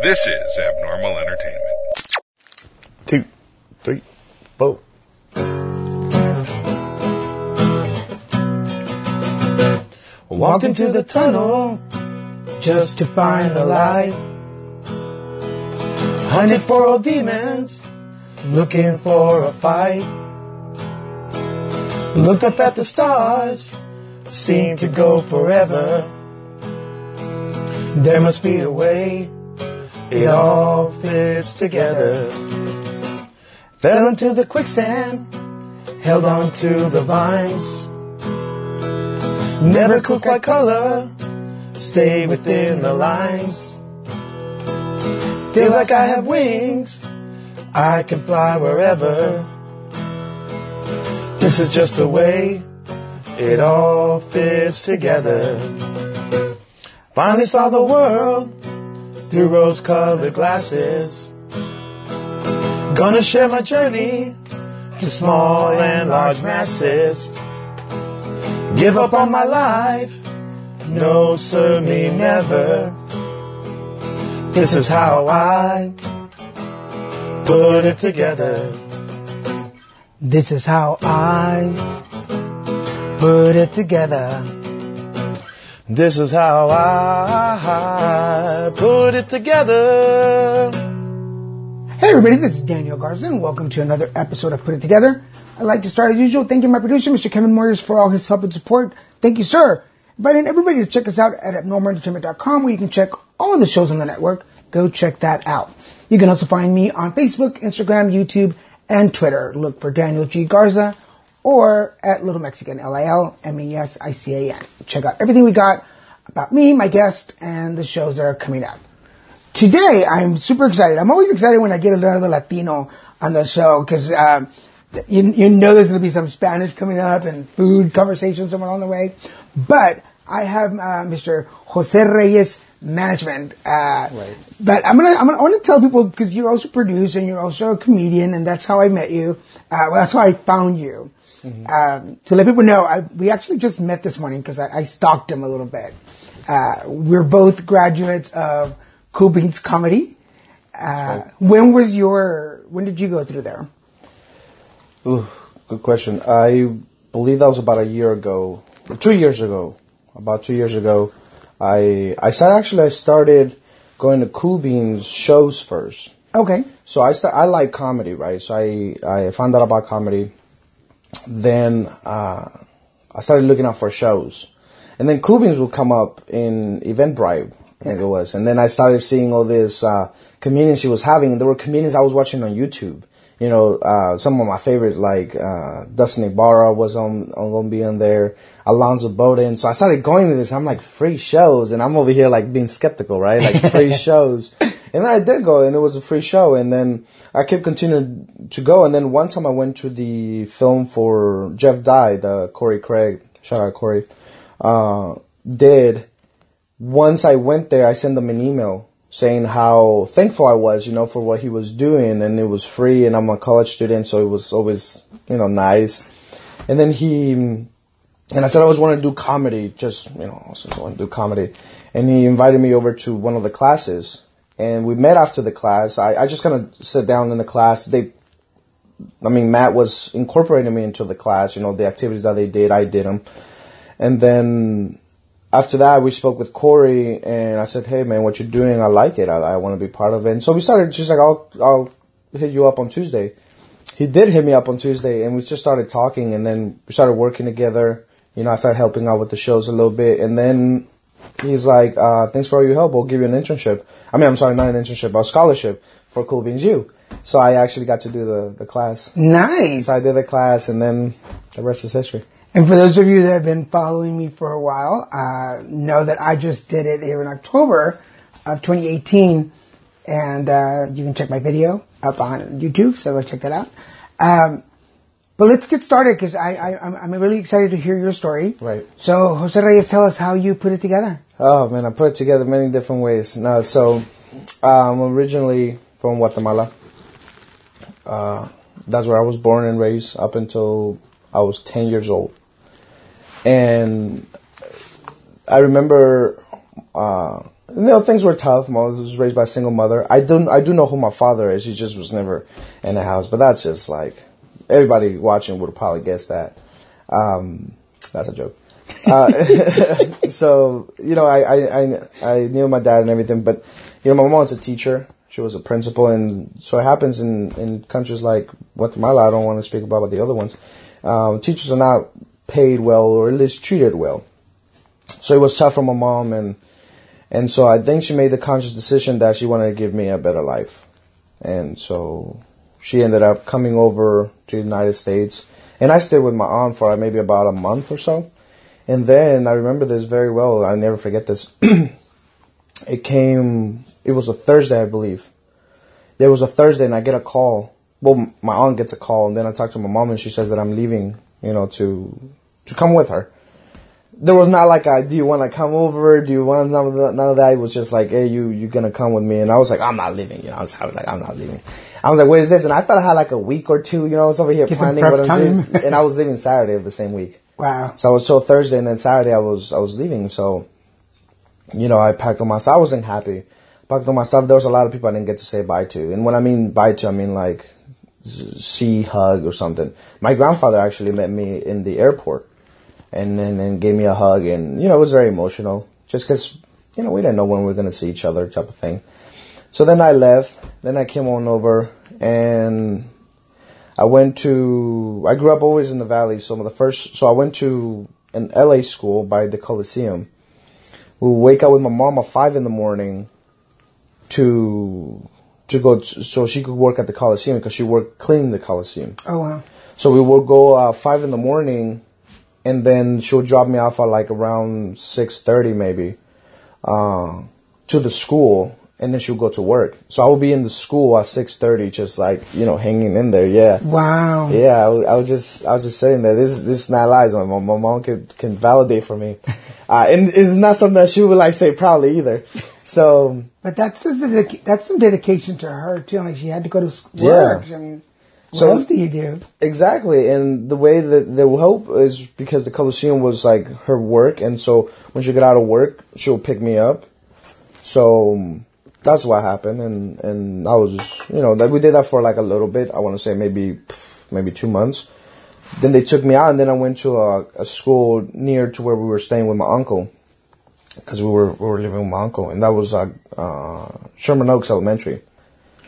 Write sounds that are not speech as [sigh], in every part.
This is Abnormal Entertainment. two, three, four. Walked into the tunnel just to find the light. Hunted for old demons, looking for a fight. Looked up at the stars, seemed to go forever. There must be a way, it all fits together. Fell into the quicksand, held on to the vines. Never cook like color, stay within the lines. Feels like I have wings, I can fly wherever. This is just a way it all fits together. Finally saw the world through rose colored glasses. Gonna share my journey to small and large masses. Give up on my life. No, sir, me never. This is how I put it together. This is how I put it together. This is how I put it together. Hey everybody, this is Daniel Garza and welcome to another episode of Put It Together. I'd like to start as usual thanking my producer, Mr. Kevin Moyers, for all his help and support. Thank you, sir. Inviting everybody to check us out at abnormalentertainment.com where you can check all of the shows on the network. Go check that out. You can also find me on Facebook, Instagram, YouTube, and Twitter. Look for Daniel G. Garza or at Little Mexican, L-I-L-M-E-S-I-C-A-N. Check out everything we got about me, my guest, and the shows that are coming up. Today, I'm super excited. I'm always excited when I get another Latino on the show because um, you, you know there's going to be some Spanish coming up and food conversation somewhere along the way. But I have uh, Mr. Jose Reyes Management. Uh, Right. But I'm gonna, I'm gonna, I want to tell people because you're also a producer and you're also a comedian, and that's how I met you. Uh, well, that's how I found you. Um, to let people know, I, we actually just met this morning because I, I stalked him a little bit. Uh, we're both graduates of Cool Beans Comedy. Uh, When was your? When did you go through there? Ooh, good question. I believe that was about a year ago, two years ago. About two years ago, I I started actually I started going to Cool Beans shows first. Okay. So I start, I like comedy, right? So I I found out about comedy. Then uh, I started looking out for shows, and then Cool Beans would come up in Eventbrite, I think it was. And then I started seeing all this uh, comedians he was having, and there were comedians I was watching on YouTube. You know, uh, some of my favorites like uh, Dustin Ybarra was on, on gonna be on there, Alonzo Bodden. So I started going to this. I'm like free shows, and I'm over here like being skeptical, right? Like free [laughs] shows. And I did go, and it was a free show. And then I kept continuing to go. And then one time I went to the film for Jeff Died, uh, Corey Craig. Shout out Corey. Uh, did once I went there, I sent him an email saying how thankful I was, you know, for what he was doing, and it was free, and I'm a college student, so it was always, you know, nice. And then he, and I said I always want to do comedy, just you know, I just want to do comedy, and he invited me over to one of the classes, and we met after the class. I, I just kind of sat down in the class. They, I mean, Matt was incorporating me into the class, you know, the activities that they did, I did them, and then after that, we spoke with Corey, and I said, "Hey, man, what you're doing, I like it. I, I want to be part of it." And so we started just like, "I'll, I'll hit you up on Tuesday." He did hit me up on Tuesday, and we just started talking, and then we started working together. You know, I started helping out with the shows a little bit, and then he's like, uh, "Thanks for all your help. We'll give you an internship. I mean, I'm sorry, not an internship, but a scholarship for Cool Beans U." So I actually got to do the the class. Nice. So I did the class, and then the rest is history. And for those of you that have been following me for a while, uh, know that I just did it here in October of 2018, and uh, you can check my video up on YouTube, so go check that out. Um, but let's get started because I, I I'm, I'm really excited to hear your story. Right. So Jose Reyes, tell us how you put it together. Oh man, I put it together many different ways. No, so I'm originally from Guatemala. Uh, that's where I was born and raised up until I was 10 years old. And I remember uh, you know, things were tough. Mom was raised by a single mother. I don't I do know who my father is. He just was never in the house. But that's just like everybody watching would have probably guessed that. Um, that's a joke. Uh, [laughs] so you know, I, I I I knew my dad and everything, but you know, my mom was a teacher. She was a principal, and so it happens in in countries like Guatemala. I don't want to speak about but the other ones. Um, teachers are not paid well, or at least treated well. So it was tough for my mom, and and so I think she made the conscious decision that she wanted to give me a better life, and so she ended up coming over to the United States, and I stayed with my aunt for maybe about a month or so, and then I remember this very well. I never forget this. [clears throat] it came. It was a Thursday, I believe. There was a Thursday, and I get a call. Well, my aunt gets a call, and then I talk to my mom, and she says that I'm leaving. You know, to to come with her there was not like a, do you want to come over? Do you want none of that? It was just like, hey, you, you gonna come with me? And I was like, I'm not leaving. You know, I was, I was like, I'm not leaving. I was like, what is this? And I thought I had like a week or two. You know, I was over here Get planning what I'm doing, and I was leaving Saturday of the same week. Wow. So I was so Thursday, and then Saturday I was I was leaving. So, you know, I packed all my stuff. I wasn't happy. Packed all my stuff. There was a lot of people I didn't get to say bye to, and when I mean bye to, I mean like see, hug, or something. My grandfather actually met me in the airport and then and gave me a hug, and you know it was very emotional, just because you know we didn't know when we were gonna see each other, type of thing. So then I left. Then I came on over, and I went to. I grew up always in the valley, so the first. So I went to an LA school by the Coliseum. We would wake up with my mom at five in the morning to to go t so she could work at the Coliseum because she worked cleaning the Coliseum. Oh wow. So we would go uh, five in the morning, and then she would drop me off at like around six thirty maybe, uh, to the school, and then she would go to work. So I would be in the school at six thirty, just like you know, hanging in there. Yeah, Wow. yeah. I, was- I was just, I was just saying that this, this is not lies. My, my, mom can can validate for me, [laughs] uh, and it's not something that she would like say proudly either. So But that's that's some dedication to her too. Like she had to go to school. Yeah. I mean, what So- else do you do? Exactly, and the way that they will help is because the Coliseum was like her work, and so when she got out of work, she'll pick me up. So that's what happened, and and I was, you know, that we did that for like a little bit. I want to say maybe maybe two months. Then they took me out, and then I went to a, a school near to where we were staying with my uncle, because we were we were living with my uncle, and that was uh, uh, Sherman Oaks Elementary.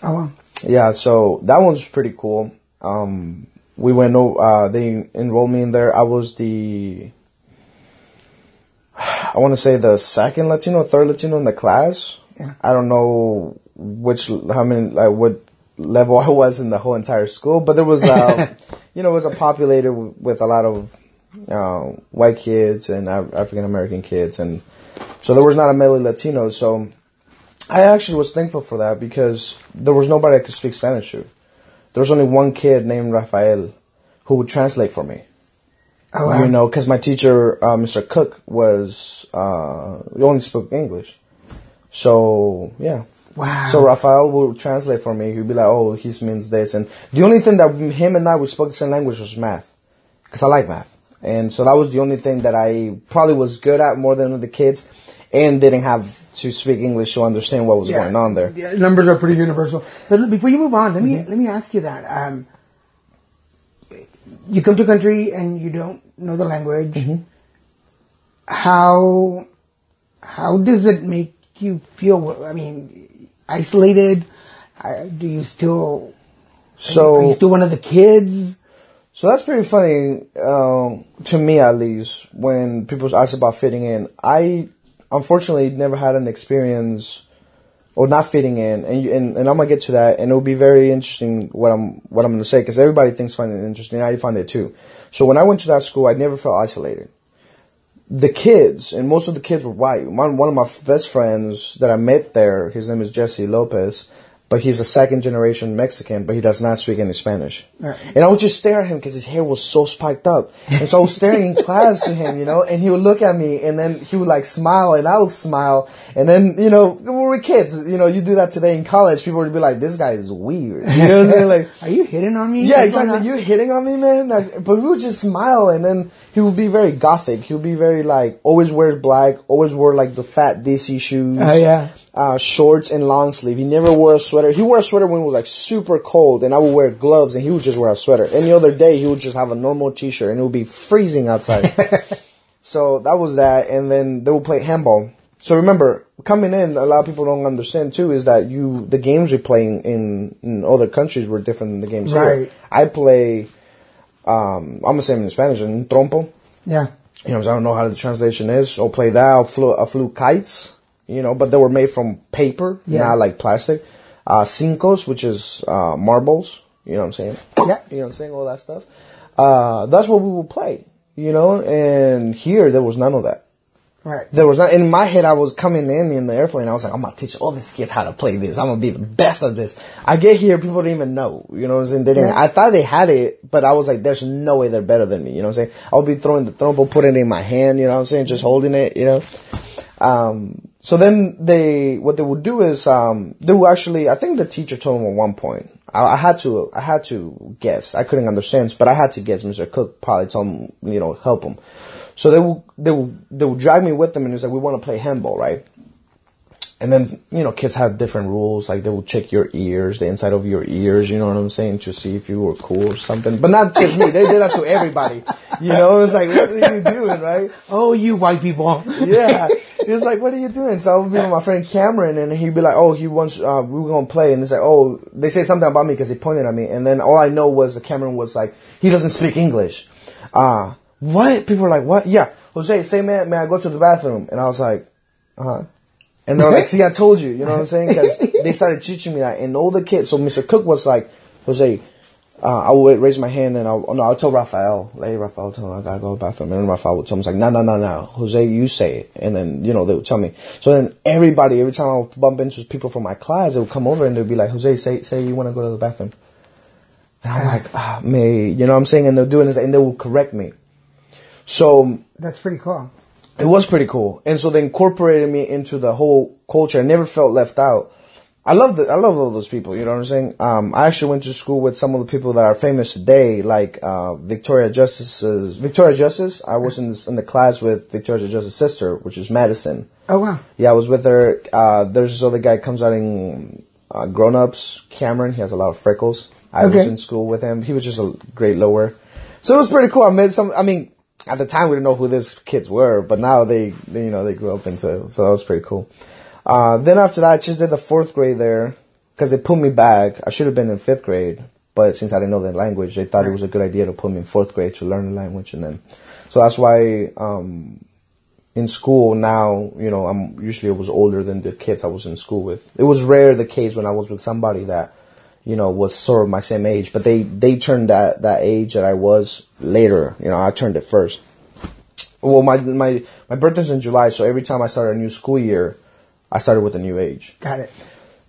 Oh wow. Yeah, so that one's pretty cool. Um, we went. over. Uh, they enrolled me in there. I was the. I want to say the second Latino, third Latino in the class. Yeah. I don't know which, how many, like what level I was in the whole entire school, but there was, uh, [laughs] you know, it was a populated with a lot of uh, white kids and African American kids, and so there was not a many Latino. So I actually was thankful for that because there was nobody I could speak Spanish to. There was only one kid named Rafael who would translate for me. Oh wow. You know, because my teacher, uh, Mr. Cook, was uh, he only spoke English. So yeah. Wow. So Rafael will translate for me. He'd be like, "Oh, he means this," and the only thing that him and I we spoke the same language was math, because I like math, and so that was the only thing that I probably was good at more than the kids, and didn't have to speak English to understand what was going on there. Yeah, numbers are pretty universal. But before you move on, let me let me ask you that. Um, you come to a country and you don't know the language. How how does it make you feel? I mean, isolated. Uh, do you still? So are you still one of the kids? So that's pretty funny um, to me, at least, when people ask about fitting in. I unfortunately never had an experience or not fitting in, and you, and, and I'm gonna get to that, and it'll be very interesting what I'm what I'm gonna say because everybody thinks find it interesting. I find it too. So when I went to that school, I never felt isolated. The kids, and most of the kids were white. One, one of my best friends that I met there, his name is Jesse Lopez. But he's a second generation Mexican, but he does not speak any Spanish. Right. And I would just stare at him because his hair was so spiked up. And so I was staring in class to him, you know, and he would look at me and then he would like smile and I would smile. And then, you know, when we were kids, you know, you do that today in college, people would be like, this guy is weird. You know what I'm saying? Like, [laughs] Are you hitting on me? yeah, exactly. on? You're hitting on me, man. But we would just smile, and then he would be very gothic. He would be very like always wears black, always wore like the fat DC shoes. Oh, yeah. Uh, shorts and long sleeve. He never wore a sweater. He wore a sweater when it was like super cold, and I would wear gloves, and he would just wear a sweater. Any other day, he would just have a normal T-shirt, and it would be freezing outside. [laughs] so that was that, and then they would play handball. So remember, coming in, a lot of people don't understand too is that you the games we play in, in, other countries were different than the games here. I play, um, I'm gonna say in Spanish, in trompo. Yeah. You know, I don't know how the translation is. I'll play that. I flew, I flew kites, you know, but they were made from paper, Yeah. not like plastic. Uh, cincos, which is, uh, marbles. You know what I'm saying? Yeah. You know what I'm saying? All that stuff. Uh, that's what we would play, you know, and here there was none of that. Right. There was not in my head. I was coming in in the airplane. I was like, I'm gonna teach all these kids how to play this. I'm gonna be the best at this. I get here, people didn't even know. You know what I'm saying? They didn't. I thought they had it, but I was like, there's no way they're better than me. You know what I'm saying? I'll be throwing the trompo, putting it in my hand. You know what I'm saying? Just holding it. You know. Um, so then they, what they would do is, um, they would actually, I think the teacher told them at one point, I, I had to, I had to guess. I couldn't understand, but I had to guess. Mr. Cook probably told him, you know, help him. So they would, they would, they would drag me with them and it's like, we want to play handball, right? And then, you know, kids have different rules. Like they will check your ears, the inside of your ears, you know what I'm saying, to see if you were cool or something. But not just me. They did that to everybody. You know, it's like, what are you doing, right? Oh, you white people. yeah. [laughs] He was like, what are you doing? So I would be with my friend Cameron and he'd be like, oh, he wants, uh, we were going to play. And it's like, oh, they say something about me because they pointed at me. And then all I know was the Cameron was like, he doesn't speak English. Uh, what? People were like, what? Yeah. Jose, say, man, may I go to the bathroom? And I was like, uh huh. And they're like, [laughs] see, I told you, you know what I'm saying? Because they started teaching me that. And all the kids, so Mr. Cook was like, Jose, uh, I would raise my hand and I'll, no, I'll tell Rafael, hey, Rafael, tell him I gotta go to the bathroom. And then Rafael would tell me, he's like, no, no, no, no, Jose, you say it. And then, you know, they would tell me. So then everybody, every time I would bump into people from my class, they would come over and they'd be like, Jose, say, say you want to go to the bathroom. And I'm like, ah, me, you know what I'm saying? And they're doing this and they will correct me. So That's pretty cool. It was pretty cool. And so they incorporated me into the whole culture. I never felt left out. I love the, I love all those people, you know what I'm saying? Um, I actually went to school with some of the people that are famous today, like, uh, Victoria Justice's, Victoria Justice. I was in, this, in the class with Victoria Justice's sister, which is Madison. Oh wow. Yeah, I was with her. Uh, there's this other guy comes out in uh, Grown Ups, Cameron. He has a lot of freckles. I was in school with him. He was just a great lower. So it was pretty cool. I met some. I mean, at the time we didn't know who these kids were, but now they, they you know, they grew up into. it. So that was pretty cool. Uh, then after that, I just did the fourth grade there because they put me back. I should have been in fifth grade, but since I didn't know the language, they thought it was a good idea to put me in fourth grade to learn the language, and then so that's why um, in school now, you know, I'm usually I was older than the kids I was in school with. It was rare the case when I was with somebody that, you know, was sort of my same age, but they they turned that that age that I was later. You know, I turned it first. Well, my my my birthday's in July, so every time I start a new school year, I started with a new age. Got it.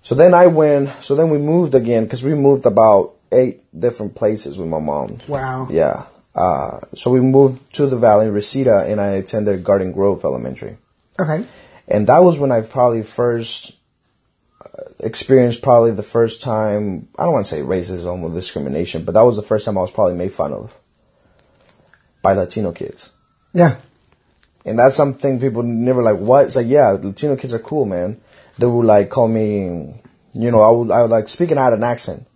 So then I went. So then we moved again because we moved about eight different places with my mom. Wow. Yeah. Uh, so we moved to the Valley, Reseda, and I attended Garden Grove Elementary. Okay. And that was when I probably first experienced probably the first time, I don't want to say racism or discrimination, but that was the first time I was probably made fun of by Latino kids. Yeah. And that's something people never like, what? It's like, yeah, Latino kids are cool, man. They would like call me, you know, I would, I would like speaking out an accent.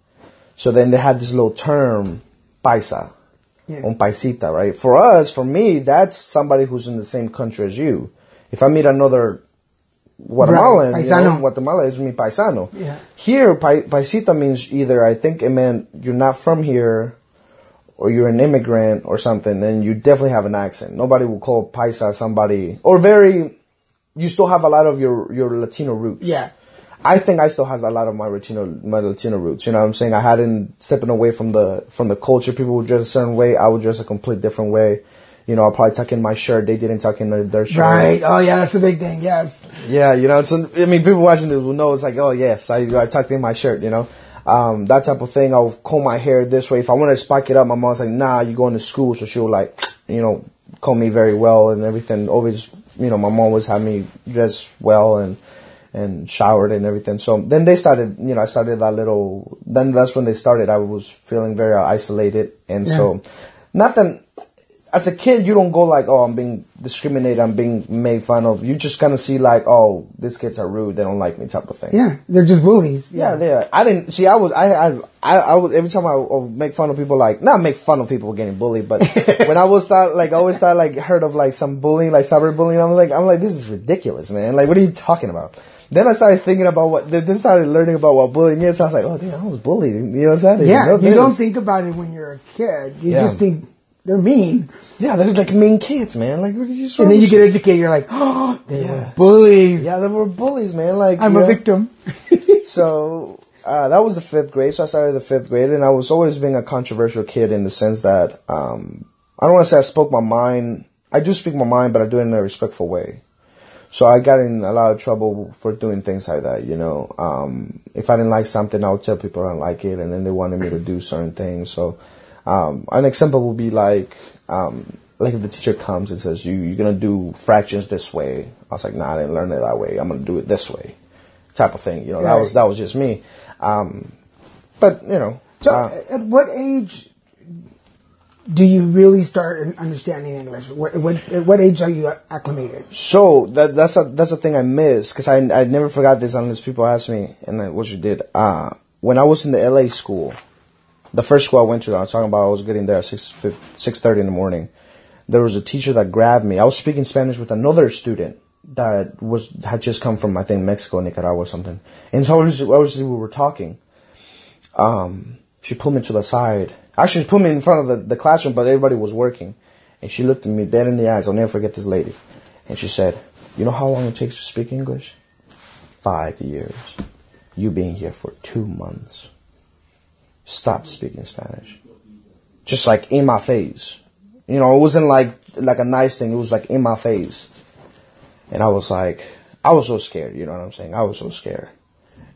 So then they had this little term, paisa, Yeah. un paisita, right? For us, for me, that's somebody who's in the same country as you. If I meet another Guatemalan, Right, you know. Guatemala is mi paisano. Yeah. Here, pai, paisita means either, I think it meant you're not from here, or you're an immigrant or something, and you definitely have an accent. Nobody will call paisa somebody, or very, you still have a lot of your, your Latino roots. Yeah. I think I still have a lot of my Latino, my Latino roots. You know what I'm saying? I hadn't stepping away from the, from the culture. People would dress a certain way. I would dress a complete different way. You know, I'll probably tuck in my shirt. They didn't tuck in their, their shirt. Right. Oh yeah, that's a big thing. Yes. Yeah, you know, it's, I mean, people watching this will know it's like, oh yes, I, I tucked in my shirt, you know. Um, that type of thing. I'll comb my hair this way. If I wanted to spike it up, my mom's like, nah, you're going to school. So she'll like, you know, comb me very well and everything. Always, you know, my mom always had me dressed well and, and showered and everything. So then they started, you know, I started that little, then that's when they started. I was feeling very isolated. And so nothing, as a kid, you don't go like, oh, I'm being discriminated, I'm being made fun of. You just kind of see like, oh, these kids are rude, they don't like me type of thing. Yeah, they're just bullies. Yeah, yeah. I didn't see. I was. I. I. I, I was every time I would make fun of people, like not make fun of people getting bullied, but [laughs] when I was start like I always thought like heard of like some bullying, like cyberbullying. I'm like, I'm like, this is ridiculous, man. Like, what are you talking about? Then I started thinking about what. Then started learning about what bullying is. I was like, oh, damn, I was bullied. You know what I'm saying? Yeah, you don't think about it when you're a kid. You Yeah. just think they're mean, Yeah, they're like mean kids, man. Like, what are you? and then you get educated. You're like, oh, [gasps] they Yeah. were bullies. Yeah, they were bullies, man. Like, I'm a know? victim. [laughs] So uh, that was the fifth grade. So I started the fifth grade, and I was always being a controversial kid in the sense that um, I don't want to say I spoke my mind. I do speak my mind, but I do it in a respectful way. So I got in a lot of trouble for doing things like that. You know, um, if I didn't like something, I would tell people I don't like it, and then they wanted me to do certain things. So um, an example would be like. Um, like if the teacher comes and says you you're gonna do fractions this way, I was like, nah, I didn't learn it that way. I'm gonna do it this way, type of thing. You know, that was that was just me. Um, but you know, So, uh, at what age do you really start understanding English? What, what, at what age are you acclimated? so that that's a that's a thing I miss because I I never forgot this unless people ask me and then what you did. Uh, when I was in the LA school, the first school I went to, I was talking about I was getting there at six six thirty in the morning. There was a teacher that grabbed me. I was speaking Spanish with another student that was had just come from I think Mexico, Nicaragua, or something. And so obviously, obviously we were talking. Um, she pulled me to the side. Actually, she put me in front of the, the classroom, but everybody was working. And she looked at me dead in the eyes. I'll never forget this lady. And she said, "You know how long it takes to speak English? Five years. You being here for two months." Stopped speaking Spanish. Just like in my face. You know, it wasn't like like a nice thing. It was like in my face. And I was like, I was so scared. You know what I'm saying? I was so scared.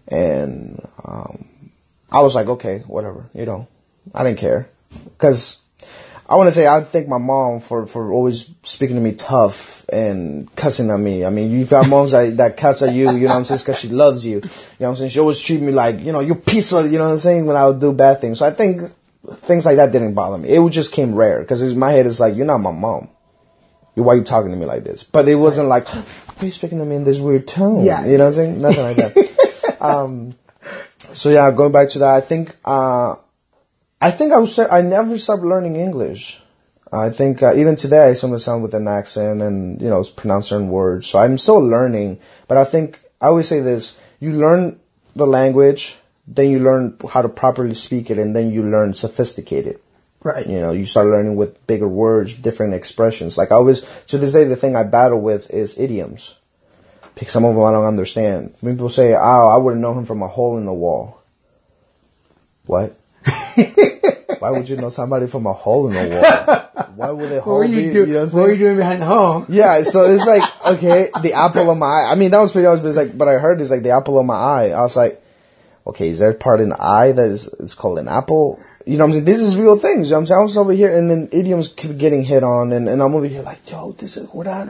And um, I was like, okay, whatever. You know, I didn't care because I want to say I thank my mom for for always speaking to me tough and cussing at me. I mean, you've got moms that, that cuss at you, you know what I'm saying, because she loves you. You know what I'm saying? She always treat me like, you know, you piece of, you know what I'm saying, when I would do bad things. So I think things like that didn't bother me. It just came rare because my head is like, you're not my mom. Why are you talking to me like this? But it wasn't like, why are you speaking to me in this weird tone? Yeah. You know what I'm saying? Nothing like that. [laughs] um, so yeah, going back to that, I think, uh, I think I was, I never stopped learning English. I think uh, even today I sometimes sound with an accent and you know pronounce certain words. So I'm still learning, but I think I always say this: you learn the language, then you learn how to properly speak it, and then you learn sophisticated. Right. You know, you start learning with bigger words, different expressions. Like I always, to this day, the thing I battle with is idioms. Because some of them I don't understand. When people say, "Oh, I wouldn't know him from a hole in the wall." What? [laughs] Why would you know somebody from a hole in the wall? Why would they [laughs] What hole be? you, do- you know what what were you doing behind the home? Yeah, so [laughs] it's like, okay, the apple of my eye. I mean, that was pretty obvious, but it's like, but I heard it's like the apple of my eye. I was like, okay, is there a part in the eye that is, is called an apple? You know what I'm saying? This is real things. You know what I'm saying? I was over here and then idioms keep getting hit on and, and I'm over here like, yo, this is, what I,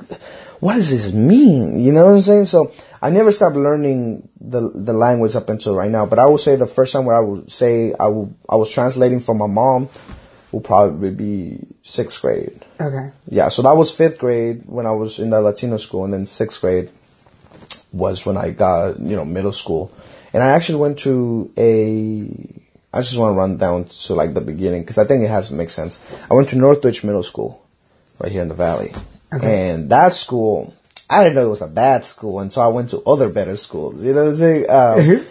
what does this mean? You know what I'm saying? So I never stopped learning the, the language up until right now, but I would say the first time where I would say I would, I was translating for my mom will probably be sixth grade. Okay. Yeah, so that was fifth grade when I was in the Latino school, and then sixth grade was when I got you know middle school, and I actually went to a. I just want to run down to like the beginning because I think it has to make sense. I went to Northridge Middle School, right here in the valley, Okay. and that school. I didn't know it was a bad school, and so I went to other better schools. You know what I'm saying? Um,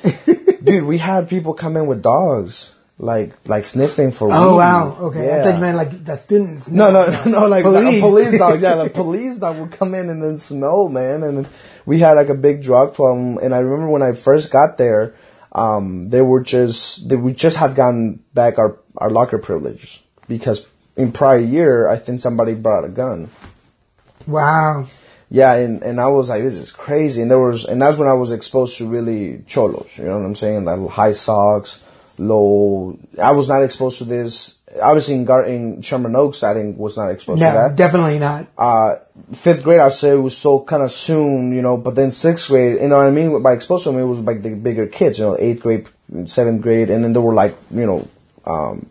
[laughs] dude, we had people come in with dogs, like like sniffing for Oh weed. wow. Okay. I Yeah. thought you meant like the students. No, no, no, no, like Police. police, police dogs. [laughs] Yeah, like police dog would come in and then smell, man. And we had like a big drug problem. And I remember when I first got there, um, they were just, they, we just had gotten back our, our locker privilege because in prior year, I think somebody brought a gun. Wow. Yeah, and, and I was like, this is crazy. And there was, and that's when I was exposed to really cholos. You know what I'm saying? Like high socks, low. I was not exposed to this. Obviously, in, Gar- in Sherman Oaks, I think was not exposed to No, that. definitely not. uh, fifth grade, I'd say it was so kind of soon, you know, but then sixth grade, you know what I mean? By exposure, to me, it was like the bigger kids, you know, eighth grade, seventh grade, and then there were like, you know, um,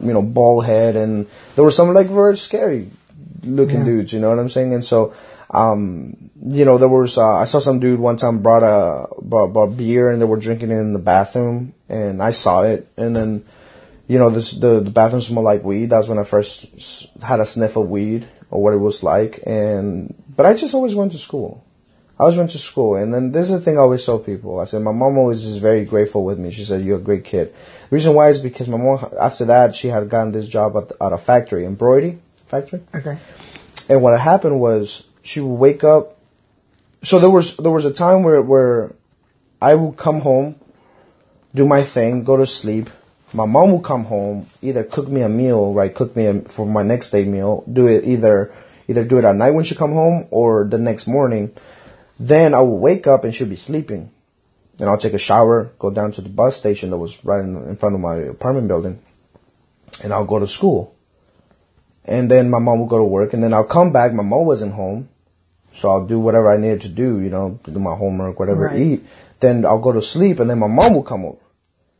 you know, bald head, and there were some like very scary looking Yeah. dudes, you know what I'm saying? And so, um, you know, there was, uh, I saw some dude one time brought a, brought, brought beer and they were drinking it in the bathroom, and I saw it, and then, you know, this, the, the bathroom smelled like weed. That's when I first had a sniff of weed or what it was like. And, but I just always went to school. I always went to school. And then this is the thing I always tell people. I said, my mom always is very grateful with me. She said, you're a great kid. The reason why is because my mom, after that, she had gotten this job at, at a factory, embroidery factory. Okay. And what happened was she would wake up. So there was there was a time where where I would come home, do my thing, go to sleep. My mom would come home, either cook me a meal, right? Cook me a, for my next day meal. Do it either either do it at night when she come home or the next morning. Then I would wake up and she'd be sleeping, and I'll take a shower, go down to the bus station that was right in, in front of my apartment building, and I'll go to school and then my mom would go to work, and then I'll come back. My mom wasn't home, so I'll do whatever I needed to do, you know, do my homework, whatever, Right. eat. Then I'll go to sleep, and then my mom will come over,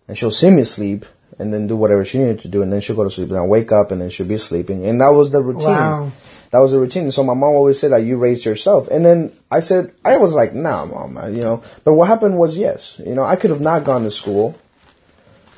and she'll see me sleep, and then do whatever she needed to do, and then she'll go to sleep, and I'll wake up, and then she'll be sleeping, and that was the routine. Wow. That was the routine. So my mom always said that you raised yourself, and then I said I was like, nah, mom, you know. But what happened was yes, you know, I could have not gone to school.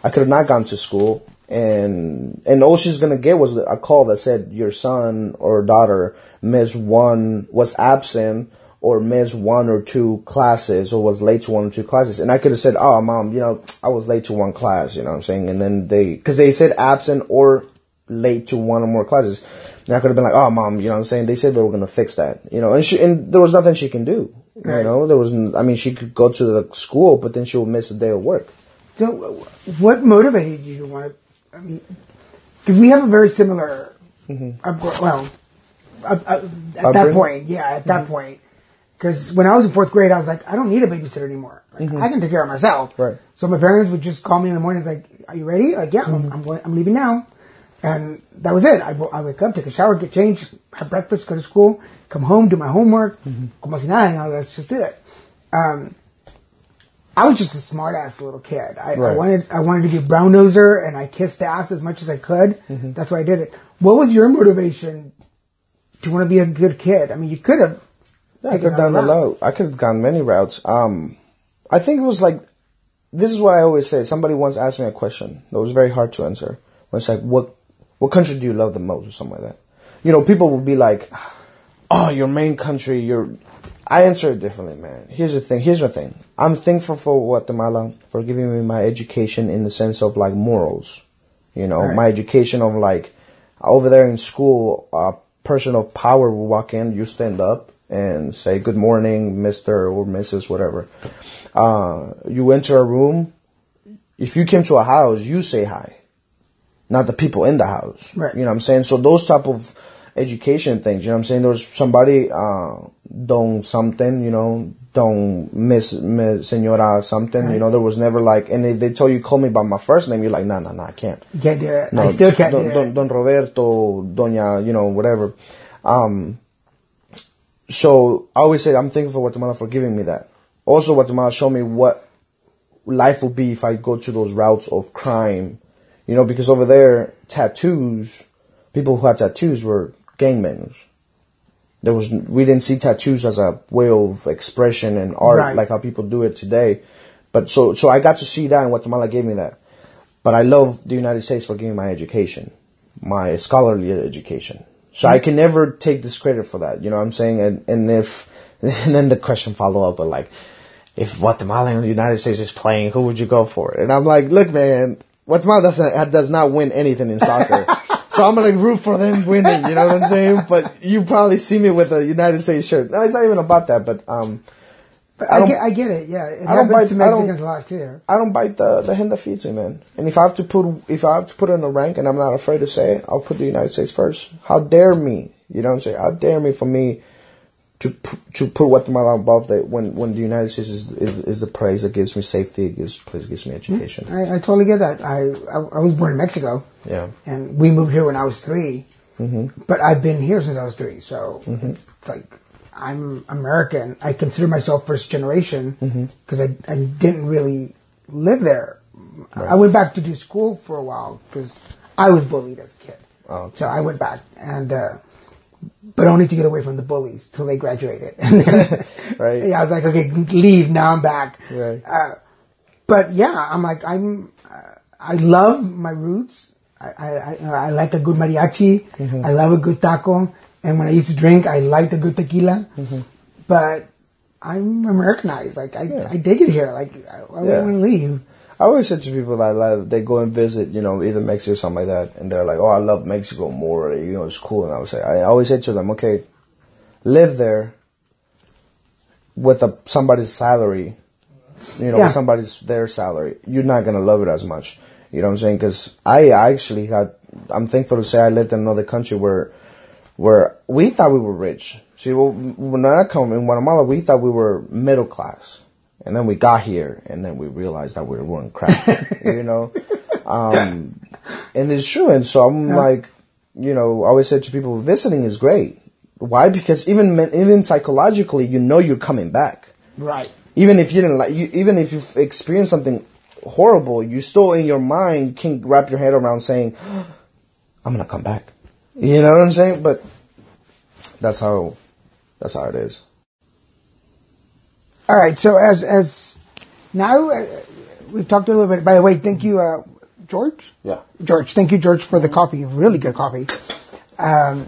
I could have not gone to school, and and all she's gonna get was a call that said your son or daughter missed one, was absent, or missed one or two classes, or was late to one or two classes, and I could have said, oh, mom, you know, I was late to one class, you know what I'm saying, and then they, because they said absent or late to one or more classes, and I could have been like, oh, mom, you know what I'm saying, they said they were gonna fix that, you know, and she, and there was nothing she can do, you know, there was, I mean, she could go to the school, but then she would miss a day of work. So, what motivated you to want to? I mean, because we have a very similar, mm-hmm. upbr- well, up, up, at that Mm-hmm. Mm-hmm. point, yeah, at that point. Because when I was in fourth grade, I was like, I don't need a babysitter anymore. Like, I can take care of myself. Mm-hmm. Right. So my parents would just call me in the morning. Like, Are you ready? Like, yeah, I'm, I'm, going, I'm leaving now. And that was it. I, I wake up, take a shower, get changed, have breakfast, go to school, come home, do my homework. Como si nada, you know, let's just do it. Um, I was just a smart ass little kid. I, I wanted I wanted to be a brown noser and I kissed ass as much as I could. Mm-hmm. That's why I did it. What was your motivation to want to be a good kid? I mean, you could have. Yeah, I could have done a lot. I could have gone many routes. Um, I think it was like, this is what I always say. Somebody once asked me a question that was very hard to answer. When it's like, what, what country do you love the most, or something like that? You know, people will be like, oh, your main country, your. I answer it differently, man. Here's the thing. Here's the thing. I'm thankful for Guatemala for giving me my education in the sense of like morals. You know, Right. my education of like over there in school, a person of power will walk in, you stand up and say good morning, Mister or Mrs. whatever. Uh, you enter a room. If you came to a house, you say hi, not the people in the house. Right. You know what I'm saying? So those type of education things. You know what I'm saying? There was somebody, uh, don something, you know, don miss, miss senora something. You know, there was never like, and if they tell you call me by my first name, you're like, nah, nah, nah, I can't. Can't do it. No, I still can't don, don, don Roberto, Doña, you know, whatever. Um, so I always say I'm thankful for Guatemala for giving me that. Also, Guatemala showed me what life would be if I go to those routes of crime. You know, because over there, tattoos, people who had tattoos were gang members. There was, we didn't see tattoos as a way of expression and art Right. like how people do it today. But so, so I got to see that and Guatemala gave me that. But I love the United States for giving my education, my scholarly education. So I mm-hmm. can never take this credit for that. You know what I'm saying? And, and if, [laughs] and then the question follow up, but like, if Guatemala and the United States is playing, who would you go for? And I'm like, look, man, Guatemala doesn't, does not win anything in soccer. [laughs] so I'm to root for them winning. You know what I'm saying? But you probably see me with a United States shirt. No, it's not even about that. But, um, But I I, get, I get it. Yeah, it I don't to bite- I Mexicans a lot too. I don't bite the the hand that feeds me, man. And if I have to put if I have to put in a rank, and I'm not afraid to say it, I'll put the United States first. How dare me? You know what I'm saying? How dare me for me to to put Guatemala above the when when the United States is is, is the place that gives me safety, it gives place gives me education. I, I totally get that. I, I I was born in Mexico. Yeah. and we moved here when I was 3 mm-hmm. But I've been here since I was three, so it's like I'm American. I consider myself first generation because I, I didn't really live there. I went back to do school for a while because I was bullied as a kid. Oh, okay. So I went back and, uh, but only to get away from the bullies till they graduated. [laughs] [laughs] Right. Yeah, I was like, okay, leave. Now I'm back. Right. Uh, but yeah, I'm like, I'm, uh, I love my roots. I, I, I, like a good mariachi. Mm-hmm. I love a good taco. And when I used to drink, I liked a good tequila. Mm-hmm. But I'm Americanized. Like, I, I dig it here. Like, I, I Yeah. wouldn't want to leave. I always said to people that like, they go and visit, you know, either Mexico or something like that, and they're like, "Oh, I love Mexico more," you know, it's cool. And I would say, I always say to them, "Okay, live there with a somebody's salary, you know, Yeah. with somebody's their salary. You're not gonna love it as much." You know what I'm saying? Because I actually had, I'm thankful to say I lived in another country where, where we thought we were rich. See, when I come in Guatemala, we thought we were middle class. And then we got here, and then we realized that we weren't crap, [laughs] you know. Um, and it's true. And so I'm like, you know, I always said to people, visiting is great. Why? Because even even psychologically, you know you're coming back. Right. Even if you didn't like, you, even if you've experienced something horrible, you still in your mind can wrap your head around saying, "I'm gonna come back." You know what I'm saying? But that's how that's how it is. All right. So as, as now uh, we've talked a little bit, by the way, thank you, uh, George. Yeah. George, thank you, George, for the coffee. Really good coffee. Um,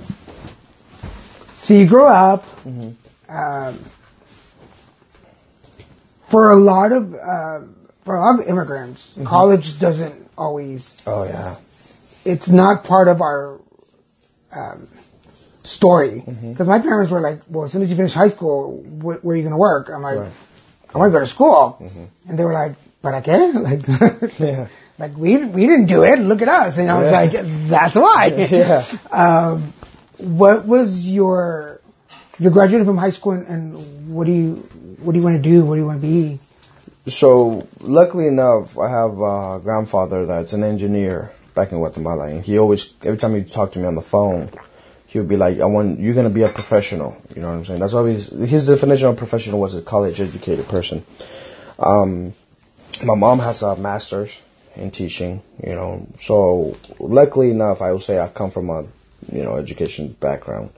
so you grow up. Um, for a lot of uh, for a lot of immigrants, college doesn't always. Oh yeah. It's not part of our um, story mm-hmm. because my parents were like, "Well, as soon as you finish high school, wh- where are you going to work?" I'm like, Right. "I want to go to school," mm-hmm. and they were like, "Para qué?" [laughs] Like, Yeah. [laughs] like we we didn't do it. Look at us. And I was Yeah. like, that's why. [laughs] Yeah. Um, what was your you're graduating from high school and, and what do you what do you want to do? What do you want to be? So luckily enough, I have a grandfather that's an engineer back in Guatemala, and he always every time he talked to me on the phone, he would be like, "I want you're gonna be a professional." You know what I'm saying? That's always his definition of professional was a college educated person. Um, my mom has a master's in teaching, you know. So luckily enough, I will say I come from a you know education background.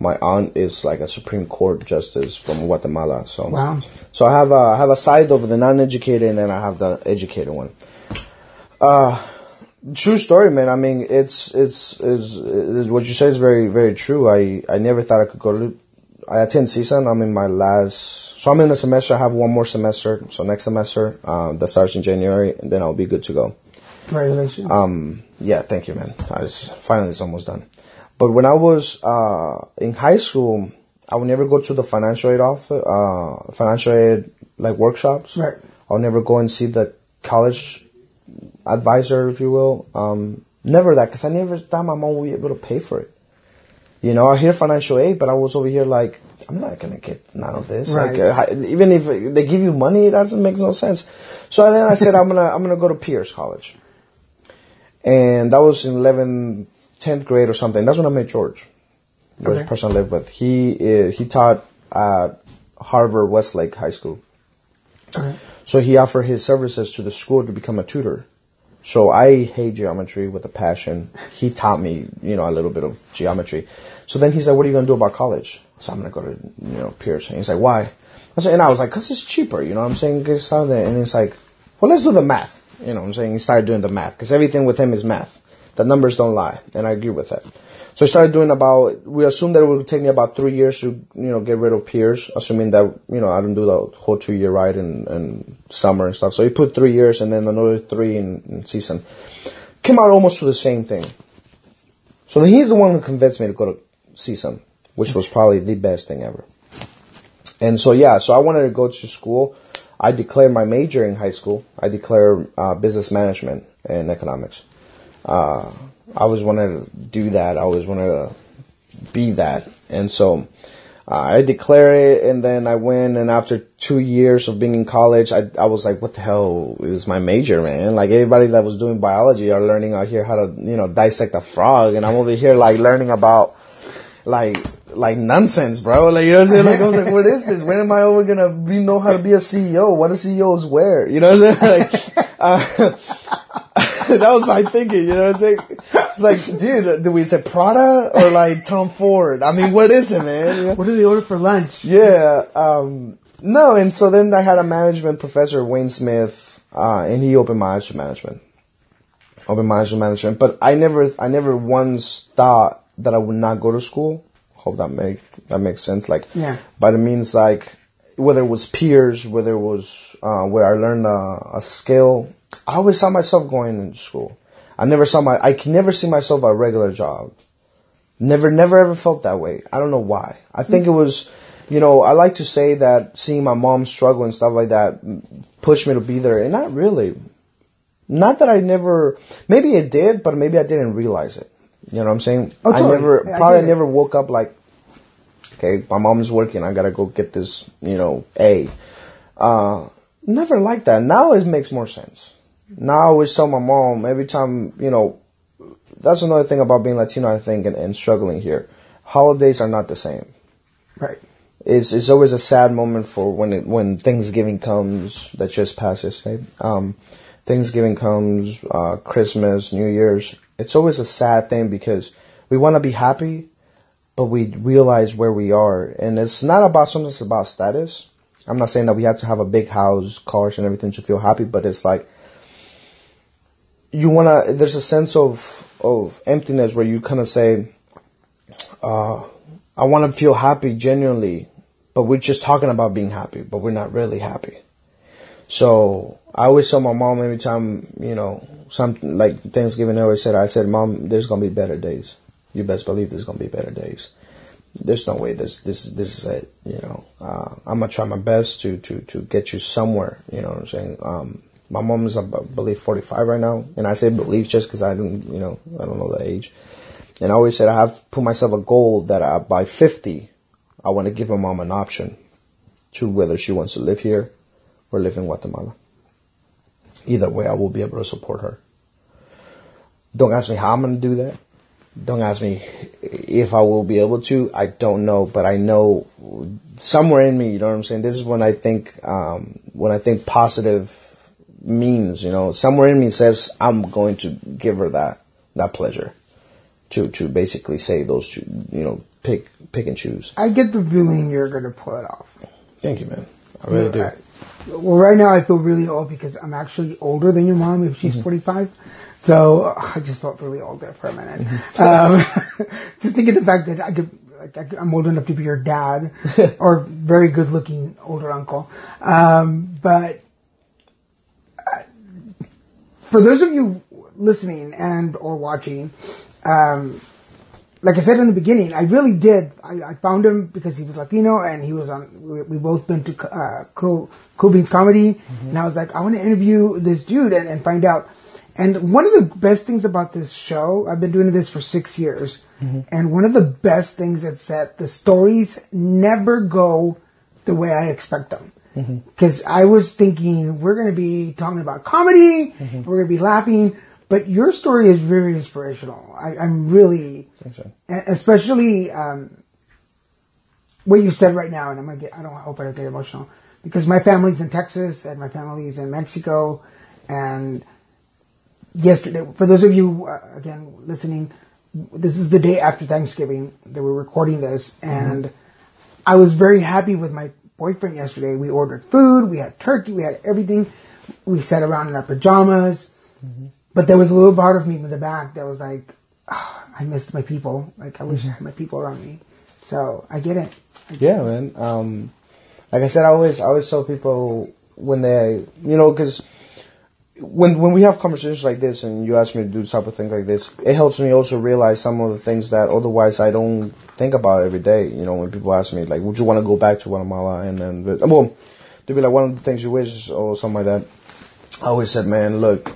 My aunt is like a Supreme Court justice from Guatemala, so Wow. so I have a I have a side of the non-educated, and then I have the educated one. Uh, true story, man. I mean, it's it's is is what you say is very very true. I I never thought I could go to. I attend CSUN. I'm in my last, so I'm in a semester. I have one more semester. So next semester, uh, that starts in January, and then I'll be good to go. Congratulations. Um, yeah, thank you, man. I was, finally, it's almost done. But when I was uh, in high school, I would never go to the financial aid office, uh, financial aid like workshops. Right. I'll never go and see the college advisor, if you will. Um, never that, because I never thought my mom would be able to pay for it. You know, I hear financial aid, but I was over here like, I'm not gonna get none of this. Right. Like, uh, even if they give you money, that doesn't make no sense. So then I said, I'm gonna, I'm gonna go to Pierce College and that was in 11th, 10th grade or something. That's when I met George, the Okay. person I lived with. He uh, he taught at Harvard Westlake High School, Okay. so he offered his services to the school to become a tutor. So I hate geometry with a passion. He taught me, you know, a little bit of geometry. So then he's like, "What are you gonna do about college?" So I'm gonna go to, you know, Pierce. He's like, "Why?" I said, and I was like, "Cause it's cheaper." You know what I'm saying? Get started there. And he's like, "Well, let's do the math." You know what I'm saying? He started doing the math because everything with him is math. The numbers don't lie, and I agree with that. So I started doing about. We assumed that it would take me about three years to, you know, get rid of Pierce, assuming that you know I don't do the whole two year ride in, in summer and stuff. So he put three years and then another three in, in CSUN. Came out almost to the same thing. So he's the one who convinced me to go to CSUN, which was probably the best thing ever. And so yeah, so I wanted to go to school. I declared my major in high school. I declared uh, business management and economics. Uh, I always wanted to do that. I always wanted to be that. And so uh, I declare it and then I went and after two years of being in college, I, I was like, what the hell is my major, man? Like everybody that was doing biology are learning out here how to, you know, dissect a frog and I'm over here like learning about like, like nonsense, bro. Like, you know what I'm saying? Like, I was like, what is this? When am I ever gonna be, know how to be a CEO? What do CEOs wear? You know what I'm saying? Like, [laughs] uh, [laughs] that was my thinking, you know what I'm saying? It's like, dude, do we say Prada or like Tom Ford? I mean, what is it, man? [laughs] What do they order for lunch? Yeah, um, no, and so then I had a management professor, Wayne Smith, uh, and he opened my eyes to management. Opened my eyes to management, but I never, I never once thought that I would not go to school. Hope that make, that makes sense. Like, Yeah. by the means like, whether it was Pierce, whether it was, uh, where I learned a, a skill, I always saw myself going into school. I never saw my, I can never see myself a regular job. Never, never ever felt that way. I don't know why. I think it was, you know, I like to say that seeing my mom struggle and stuff like that pushed me to be there, and not really. Not that I never, maybe it did, but maybe I didn't realize it. You know what I'm saying? Oh, totally. I never, Yeah, I probably it. never woke up like, okay, my mom's working, I gotta go get this, you know, A. Uh, never like that. Now it makes more sense. Now I always tell my mom every time, you know, that's another thing about being Latino, I think, and, and struggling here. Holidays are not the same. Right. It's, it's always a sad moment for when it, when Thanksgiving comes, that just passed yesterday. Um, Thanksgiving comes, uh, Christmas, New Year's. It's always a sad thing because we want to be happy, but we realize where we are. And it's not about something that's about status. I'm not saying that we have to have a big house, cars, and everything to feel happy, but it's like, you want to, there's a sense of, of emptiness where you kind of say, uh, I want to feel happy genuinely, but we're just talking about being happy, but we're not really happy. So I always tell my mom every time, you know, something like Thanksgiving, I always said, I said, Mom, there's to be better days. You best believe there's to be better days. There's no way this, this, this is it, you know. Uh, I'm to try my best to, to, to get you somewhere, you know what I'm saying? Um, my mom is, I believe, 45 right now. And I say believe just because I don't, you know, I don't know the age. And I always said I have put myself a goal that I, by 50, I want to give my mom an option to whether she wants to live here or live in Guatemala. Either way, I will be able to support her. Don't ask me how I'm going to do that. Don't ask me if I will be able to. I don't know, but I know somewhere in me, you know what I'm saying? This is when I think, um, when I think positive means, you know, somewhere in me says I'm going to give her that, that pleasure to, to basically say those two, you know, pick, pick and choose. I get the feeling you're going to pull it off. Thank you, man. I really do. I- well, right now I feel really old because I'm actually older than your mom if she's 45. So I just felt really old there for a minute. Um, [laughs] just thinking the fact that I could, like, I'm old enough to be your dad [laughs] or very good looking older uncle. Um, but for those of you listening and or watching, um, like I said in the beginning, I really did. I, I found him because he was Latino and he was on. We, we both been to uh, cool, cool Beans Comedy, and I was like, I want to interview this dude and, and find out. And one of the best things about this show, I've been doing this for six years, and one of the best things is that the stories never go the way I expect them. Because I was thinking we're going to be talking about comedy, we're going to be laughing, but your story is very inspirational. I, I'm really, so. especially um, what you said right now, and I'm gonna get. I don't hope I don't get emotional because my family's in Texas and my family's in Mexico, and yesterday, for those of you uh, again listening, this is the day after Thanksgiving that we're recording this, and I was very happy with my boyfriend yesterday. We ordered food, we had turkey, we had everything. We sat around in our pajamas, but there was a little part of me in the back that was like, "Ah, I missed my people. Like I wish I had my people around me. So I get it. I get Yeah, man. Um, like I said, I always, I always tell people when they, you know, because when when we have conversations like this and you ask me to do type of things like this, it helps me also realize some of the things that otherwise I don't think about every day. You know, when people ask me like, "Would you want to go back to Guatemala?" and then well, they'd be like, "One of the things you wish," or something like that. I always said, "Man, look,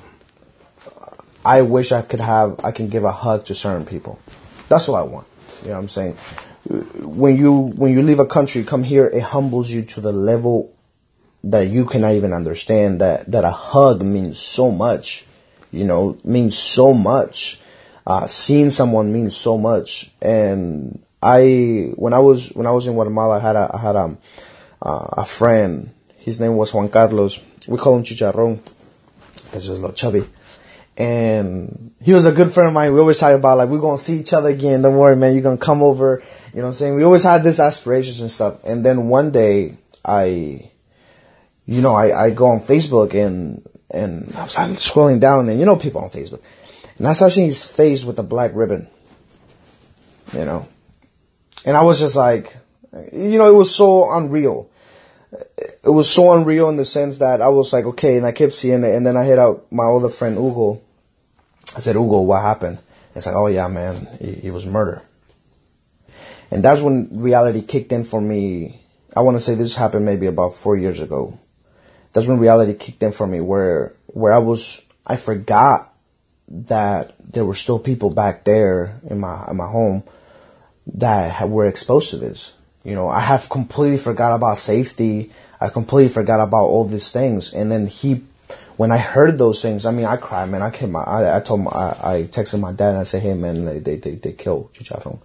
I wish I could have I can give a hug to certain people. That's what I want." You know what I'm saying? When you when you leave a country, come here, it humbles you to the level that you cannot even understand that, that a hug means so much, you know, means so much. Uh, seeing someone means so much. And I, when I was, when I was in Guatemala, I had a, I had a, uh, a friend. His name was Juan Carlos. We call him Chicharron because he was a little chubby. And he was a good friend of mine. We always talk about like, we're to see each other again. Don't worry, man. You're to come over. You know what I'm saying? We always had this aspirations and stuff. And then one day I, you know, I, I go on Facebook and, and I was scrolling down and you know people on Facebook. And I saw his face with a black ribbon. You know. And I was just like, you know, it was so unreal. It was so unreal in the sense that I was like, okay, and I kept seeing it. And then I hit out my older friend, Ugo. I said, Ugo, what happened? It's like, oh yeah, man, he, he was murdered. And that's when reality kicked in for me. I want to say this happened maybe about four years ago that's when reality kicked in for me where where I was I forgot that there were still people back there in my in my home that were exposed to this. You know, I have completely forgot about safety. I completely forgot about all these things. And then he, when I heard those things, I mean, I cried, man. I came, I, I told my, I, I texted my dad and I said, hey, man, they, they, they, they killed Chicharron.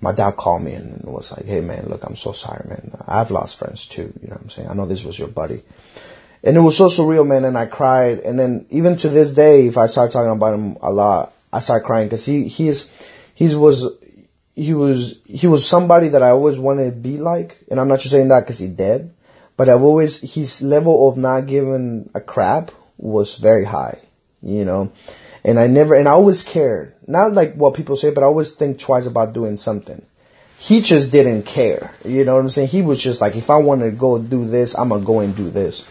My dad called me and was like, hey, man, look, I'm so sorry, man. I've lost friends too. You know what I'm saying? I know this was your buddy and it was so surreal, man. And I cried. And then even to this day, if I start talking about him a lot, I start crying because he he is he was he was he was somebody that I always wanted to be like. And I'm not just saying that because he dead, but I've always his level of not giving a crap was very high, you know. And I never and I always cared, not like what people say, but I always think twice about doing something. He just didn't care, you know what I'm saying? He was just like, if I want to go do this, I'm gonna go and do this.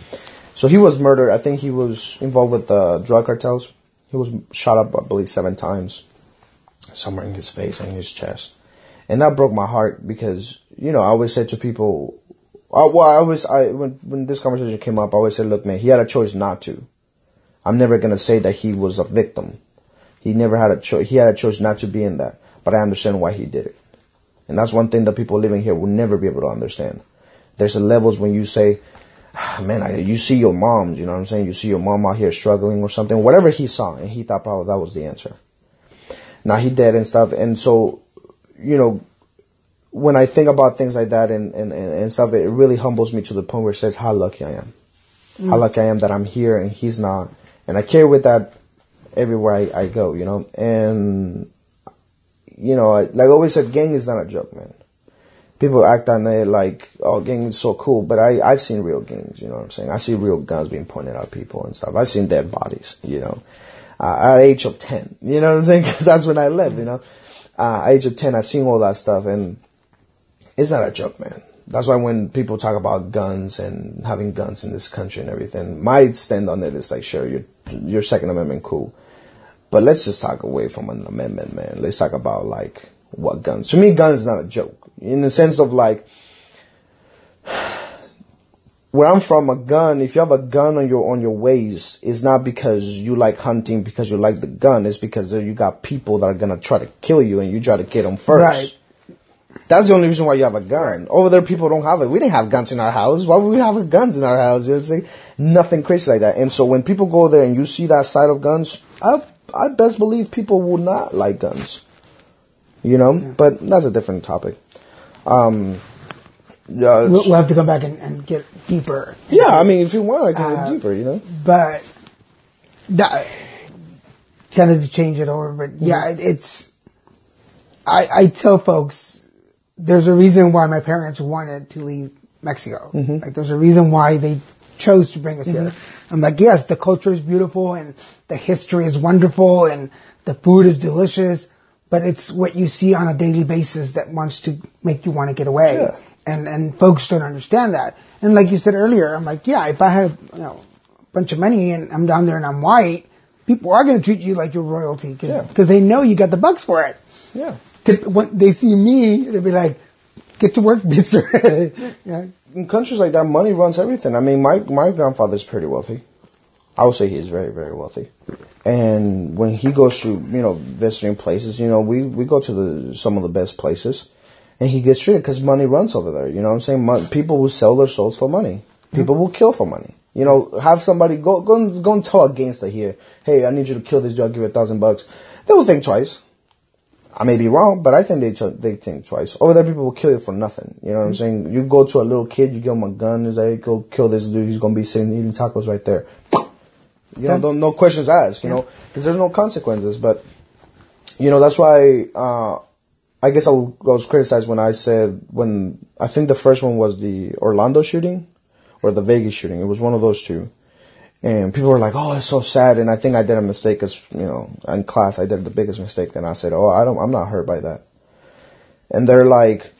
So he was murdered. I think he was involved with the drug cartels. He was shot up, I believe, seven times, somewhere in his face and his chest, and that broke my heart because you know I always said to people, I, well, I always I when when this conversation came up, I always said, look, man, he had a choice not to. I'm never gonna say that he was a victim. He never had a choice. He had a choice not to be in that, but I understand why he did it, and that's one thing that people living here will never be able to understand. There's a levels when you say man, I, you see your moms, you know what I'm saying? You see your mom out here struggling or something, whatever he saw, and he thought probably that was the answer. Now he dead and stuff, and so, you know, when I think about things like that and, and, and stuff, it really humbles me to the point where it says how lucky I am. Mm. How lucky I am that I'm here and he's not. And I carry with that everywhere I, I go, you know? And, you know, like I always said, gang is not a joke, man people act on it like, oh, gang is so cool. But I, I've seen real gangs, you know what I'm saying? I see real guns being pointed at people and stuff. I've seen dead bodies, you know, uh, at age of 10, you know what I'm saying? [laughs] Cause that's when I lived, you know, uh, age of 10, I've seen all that stuff and it's not a joke, man. That's why when people talk about guns and having guns in this country and everything, my stand on it is like, sure, your, your second amendment, cool. But let's just talk away from an amendment, man. Let's talk about like what guns. To me, guns not a joke in the sense of like [sighs] where I'm from, a gun. If you have a gun on your on your waist, it's not because you like hunting because you like the gun. It's because you got people that are gonna try to kill you, and you try to get them first. Right. That's the only reason why you have a gun. Over there, people don't have it. We didn't have guns in our house. Why would we have guns in our house? You know what I'm saying? Nothing crazy like that. And so when people go there and you see that side of guns, I I best believe people will not like guns. You know, yeah. but that's a different topic. Um, yeah, we'll, we'll, have to come back and, and get deeper. Yeah, I mean, if you want, I can uh, get deeper. You know, but that kind of to change it over. But yeah, mm-hmm. it's. I I tell folks there's a reason why my parents wanted to leave Mexico. Mm-hmm. Like there's a reason why they chose to bring us mm-hmm. here. I'm like, yes, the culture is beautiful and the history is wonderful and the food is delicious but it's what you see on a daily basis that wants to make you want to get away. Yeah. And and folks don't understand that. And like you said earlier, I'm like, yeah, if I had you know a bunch of money and I'm down there and I'm white, people are going to treat you like you're royalty Yeah. because they know you got the bucks for it. Yeah. When they see me, they'll be like, "Get to work, [laughs] Mister." [laughs] yeah. in countries like that, money runs everything. I mean, my my grandfather's pretty wealthy. I would say he's very very wealthy. And when he goes to you know visiting places, you know we we go to the some of the best places, and he gets treated because money runs over there. You know what I'm saying? Mon- people will sell their souls for money. People will kill for money. You know, have somebody go go and, go and tell a gangster here, hey, I need you to kill this dude. I'll give you a thousand bucks. They will think twice. I may be wrong, but I think they ch- they think twice. Over there, people will kill you for nothing. You know what I'm saying? You go to a little kid, you give him a gun, and like, "Go kill this dude." He's gonna be sitting eating tacos right there. You know, Yeah. don't, no questions asked. You know, because there's no consequences. But you know, that's why uh, I guess I was criticized when I said when I think the first one was the Orlando shooting or the Vegas shooting. It was one of those two. And people were like, "Oh, it's so sad." And I think I did a mistake, cause you know, in class I did the biggest mistake. And I said, "Oh, I don't, I'm not hurt by that." And they're like,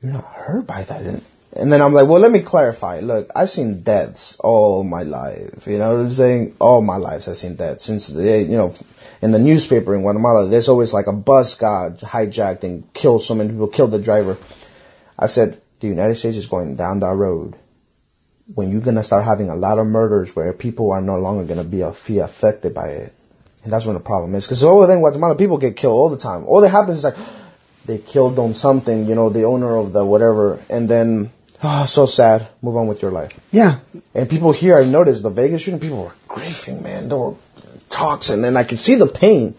"You're not hurt by that?" And, and then I'm like, "Well, let me clarify. Look, I've seen deaths all my life. You know what I'm saying? All my life I've seen deaths since the, you know, in the newspaper in Guatemala, there's always like a bus got hijacked and killed so many people, killed the driver." I said, "The United States is going down that road." When you're gonna start having a lot of murders where people are no longer gonna be be affected by it, and that's when the problem is. Because over there in Guatemala, people get killed all the time. All that happens is like they killed on something, you know, the owner of the whatever, and then ah, so sad. Move on with your life. Yeah. And people here, I noticed the Vegas shooting, people were grieving, man. They were toxin, and then I could see the pain,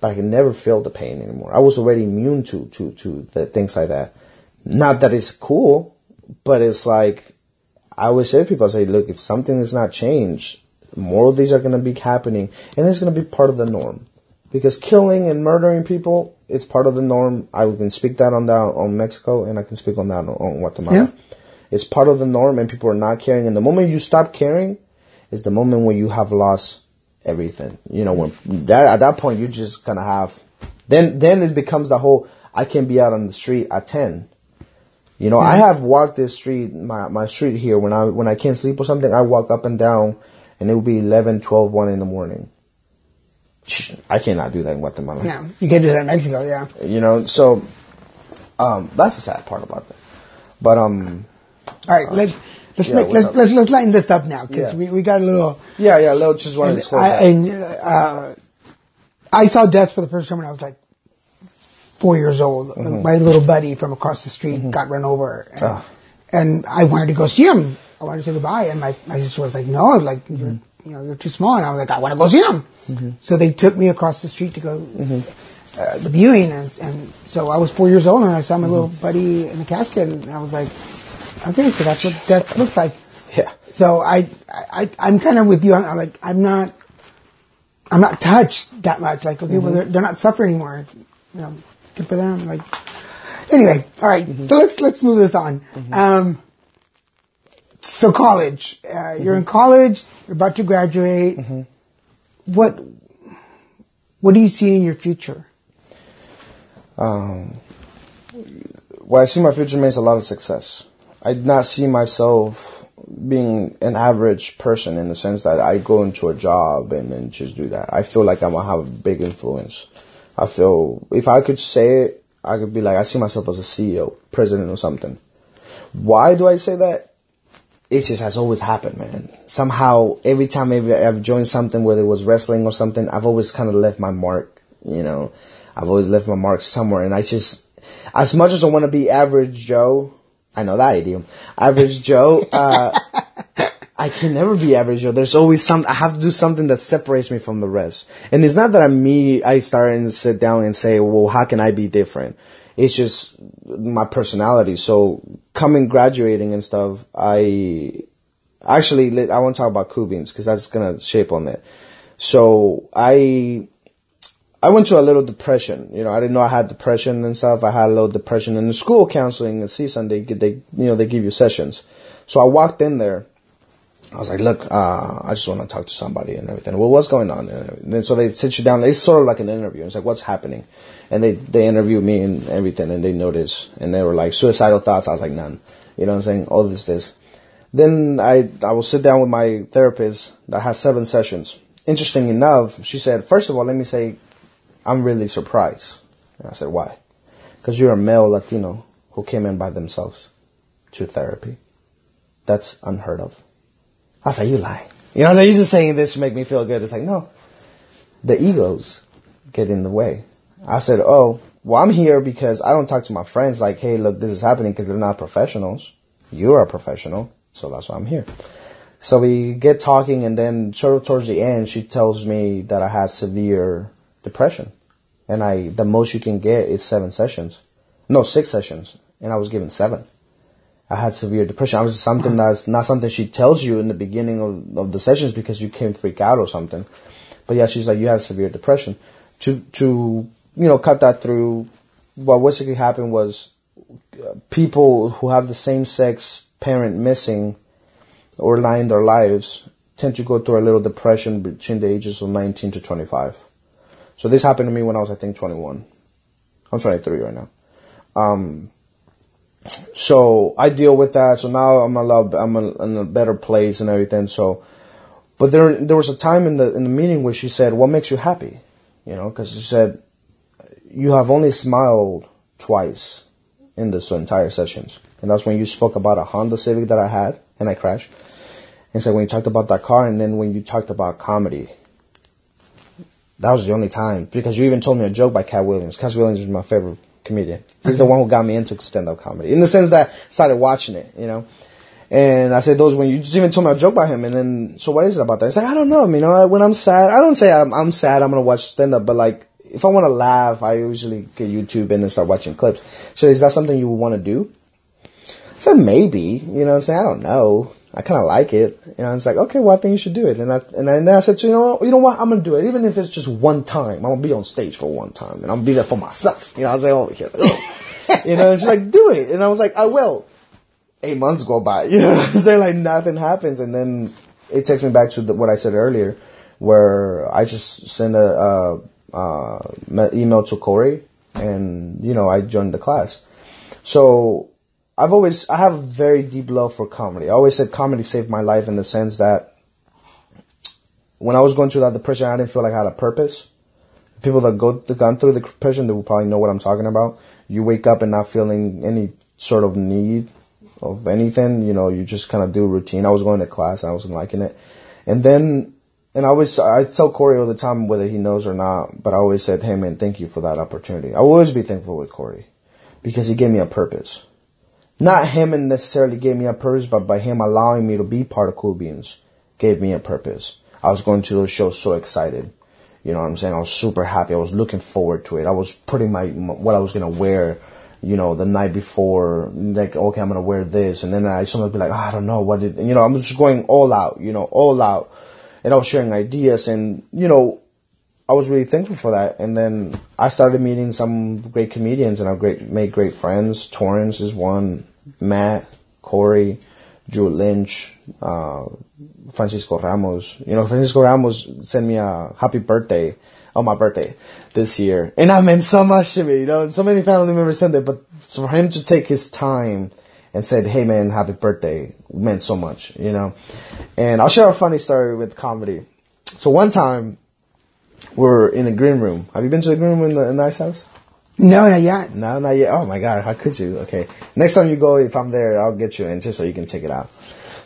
but I could never feel the pain anymore. I was already immune to to to the things like that. Not that it's cool, but it's like I always say to people, I say, look, if something is not changed, more of these are going to be happening, and it's going to be part of the norm. Because killing and murdering people, it's part of the norm. I can speak that on that on Mexico, and I can speak on that on, on Guatemala. Yeah. It's part of the norm, and people are not caring. And the moment you stop caring, is the moment when you have lost everything. You know, when that at that point you just gonna have, then then it becomes the whole. I can be out on the street at ten. You know, I have walked this street, my, my street here, when I, when I can't sleep or something, I walk up and down and it will be 11, 12, 1 in the morning. I cannot do that in Guatemala. Yeah. You can't do that in Mexico. Yeah. You know, so, um, that's the sad part about that. But, um, All right. Let's let's Yeah, make, let's, up? let's let's lighten this up now because Yeah. we, we got a little. yeah, yeah, Lil just wanted to disclose I, that. and uh, I saw death for the first time when I was like four years old. Mm-hmm. My little buddy from across the street got run over, and, Ah. and I wanted to go see him. I wanted to say goodbye, and my, my sister was like, "No, like Mm-hmm. you're you know you're too small." And I was like, "I want to go see him." So they took me across the street to go Mm-hmm. uh, the viewing, and, and so I was four years old, and I saw my little Mm-hmm. buddy in the casket, and I was like, "Okay, so that's what death looks like." yeah. So I, I, I'm kind of with you. I'm like, I'm not, I'm not touched that much. Like, okay, well, they're, they're not suffering anymore. You know, good for them. Like, anyway, all right. So let's let's move this on. Um, so college, uh, you're in college. You're about to graduate. What, what do you see in your future? Um what I see my future means a lot of success. I do not see myself being an average person in the sense that I go into a job and then just do that. I feel like I'm gonna have a big influence. I feel if I could say it, I could be like I see myself as a CEO, president or something. Why do I say that? It just has always happened, man. Somehow, every time I've joined something, whether it was wrestling or something, I've always kind of left my mark. You know, I've always left my mark somewhere, and I just, as much as I want to be average Joe, I know that idiom, average Joe. Uh, [laughs] I can never be average Joe. There's always some. I have to do something that separates me from the rest. And it's not that I'm me. I start and sit down and say, "Well, how can I be different?" It's just my personality. So coming, graduating and stuff, I actually I want to talk about Cool Beans because that's gonna shape on that. So I I went to a little depression. You know, I didn't know I had depression and stuff. I had a little depression in the school counseling and CSUN. They they you know they give you sessions. So I walked in there. I was like, look, uh, I just want to talk to somebody and everything. Well, what's going on? And then so they sit you down. It's sort of like an interview. It's like, what's happening? And they they interview me and everything, and they notice, and they were like suicidal thoughts. I was like, none. You know what I'm saying? All this, this. Then I I will sit down with my therapist that has seven sessions. Interesting enough, she said, first of all, let me say, I'm really surprised. And I said, why? Because you're a male Latino who came in by themselves to therapy. That's unheard of. I like, you lie. You know, you're just saying this to make me feel good. It's like, no, the egos get in the way. I said, oh, well, I'm here because I don't talk to my friends like, hey, look, this is happening because they're not professionals. You're a professional, so that's why I'm here. So we get talking, and then sort of towards the end, she tells me that I had severe depression, and I the most you can get is seven sessions, no six sessions, and I was given seven. I had severe depression. I was something that's not something she tells you in the beginning of, of the sessions because you can freak out or something. But yeah, she's like, you had severe depression. To to you know cut that through, what basically happened was uh, people who have the same sex parent missing or lying their lives tend to go through a little depression between the ages of 19 to 25. So this happened to me when I was, I think, 21. I'm 23 right now. Um, so I deal with that. So now I'm a lot, I'm a, in a better place and everything. So, but there, there was a time in the, in the meeting where she said, what makes you happy? You know, cause she said, you have only smiled twice in this entire sessions. And that's when you spoke about a Honda Civic that I had and I crashed. And so when you talked about that car and then when you talked about comedy, that was the only time because you even told me a joke by Katt Williams. Katt Williams is my favorite comedian. He's the one who got me into stand-up comedy in the sense that I started watching it, you know. And I said those when you just even told me a joke by him. And then, so what is it about that? It's like, I don't know. You know, when I'm sad, I don't say I'm, I'm sad, I'm to watch stand-up, but like, if I want to laugh, I usually get YouTube and then start watching clips. So is that something you would want to do? Said maybe, you know I'm saying? I don't know. I kind of like it. And I was like, okay, well, I think you should do it. And I, and, I, and then I said, so you know what, you know what, I'm going to do it. Even if it's just one time, I'm going to be on stage for one time and I'm going to be there for myself. You know, I was like, oh, here, [laughs] you know, she's like, do it. And I was like, I will. Eight months go by, [laughs] you know I'm saying? Like nothing happens. And then it takes me back to the, what I said earlier, where I just send a, uh, uh, email to Corey and, you know, I joined the class. So I've always I have a very deep love for comedy. I always said comedy saved my life in the sense that when I was going through that depression, I didn't feel like I had a purpose. People that go gone through the depression, they will probably know what I'm talking about. You wake up and not feeling any sort of need of anything. You know, you just kind of do routine. I was going to class, I wasn't liking it, and then and I always I tell Corey all the time whether he knows or not, but I always said, "Hey man, thank you for that opportunity." I will always be thankful with Corey because he gave me a purpose not him and necessarily gave me a purpose, but by him allowing me to be part of Cool Beans gave me a purpose. I was going to those shows so excited. You know what I'm saying? I was super happy. I was looking forward to it. I was putting my, what I was going to wear, you know, the night before, like, okay, I'm going to wear this. And then I sometimes be like, oh, I don't know what it, you know, I'm just going all out, you know, all out. And I was sharing ideas and, you know, I was really thankful for that. And then I started meeting some great comedians, and I've great made great friends. Torrance is one, Matt, Corey, Drew Lynch, uh, Francisco Ramos. You know, Francisco Ramos sent me a happy birthday on my birthday this year, and that meant so much to me. You know, so many family members sent it, but for him to take his time and said, "Hey, man, happy birthday," meant so much. You know, and I'll share a funny story with comedy. So one time we're in the green room. Have you been to the green room in the, in the ice house? No, not yet. No, not yet. Oh my god, how could you? Okay, next time you go, if I'm there, I'll get you in just so you can check it out.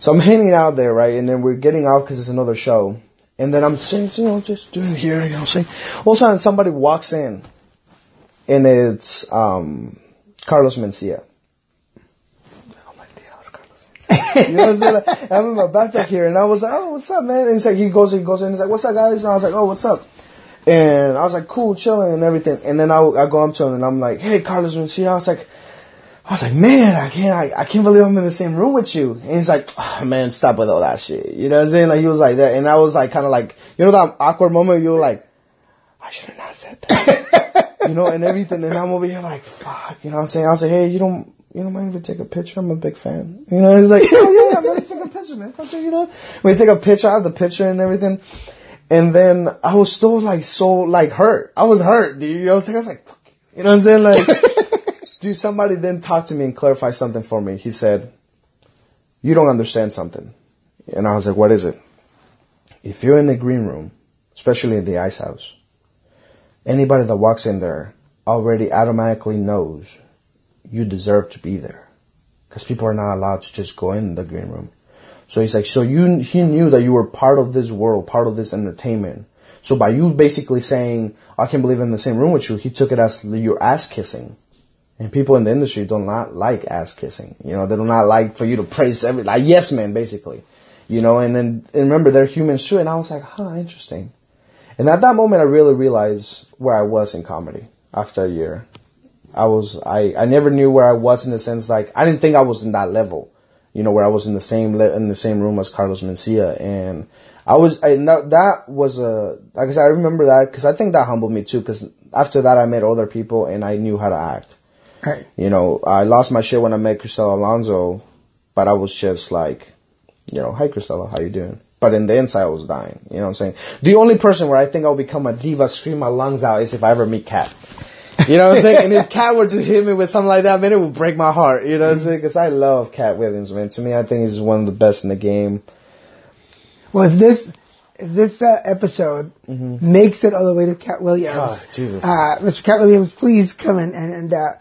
So I'm hanging out there, right, and then we're getting off because it's another show, and then I'm saying, you know, just doing here, you know, saying. All of a sudden, somebody walks in, and it's um, Carlos Mencia. You know what I'm? Like, I'm in my backpack here, and I was like, "Oh, what's up, man?" And he's like, he goes, he goes in, he's like, "What's up, guys?" And I was like, "Oh, what's up?" And I was like, cool, chilling and everything. And then I, I go up to him and I'm like, hey, Carlos Mencia. I was like, I was like, man, I can't, I, I can't believe I'm in the same room with you. And he's like, oh, man, stop with all that shit. You know what I'm saying? Like, he was like that. And I was like, kind of like, you know, that awkward moment you were like, I should have not said that. [laughs] you know, and everything. And I'm over here like, fuck, you know what I'm saying? I was like, hey, you don't, you don't mind if we take a picture? I'm a big fan. You know, he's like, oh yeah, yeah, let's take a picture, man. Fuck you know? We take a picture, I have the picture and everything. And then I was still like so like hurt. I was hurt, dude. You know what I'm saying? I was like, Fuck you. you know what I'm saying? Like, [laughs] dude, somebody then talked to me and clarified something for me. He said, you don't understand something. And I was like, what is it? If you're in the green room, especially in the ice house, anybody that walks in there already automatically knows you deserve to be there. Because people are not allowed to just go in the green room. So he's like, so you, he knew that you were part of this world, part of this entertainment. So by you basically saying, I can't believe in the same room with you, he took it as your ass kissing. And people in the industry do not like ass kissing. You know, they do not like for you to praise every, like yes man, basically. You know, and then, and remember they're humans too. And I was like, huh, interesting. And at that moment, I really realized where I was in comedy after a year. I was, I, I never knew where I was in the sense like, I didn't think I was in that level, you know, where I was in the same, le- in the same room as Carlos Mencia. And I was, I, that was a, like I said, I remember that because I think that humbled me too because after that I met other people and I knew how to act. Right. You know, I lost my shit when I met Cristela Alonzo, but I was just like, you know, hi Cristela, how you doing? But in the inside, I was dying. You know what I'm saying? The only person where I think I'll become a diva, scream my lungs out, is if I ever meet Katt. You know what I'm saying? and if [laughs] Katt were to hit me with something like that, man, it would break my heart. You know what I'm saying? Because I love Katt Williams, man. To me, I think he's one of the best in the game. Well, if this if this uh, episode makes it all the way to Katt Williams, Oh. Uh, Mr. Katt Williams, please come in and, and uh,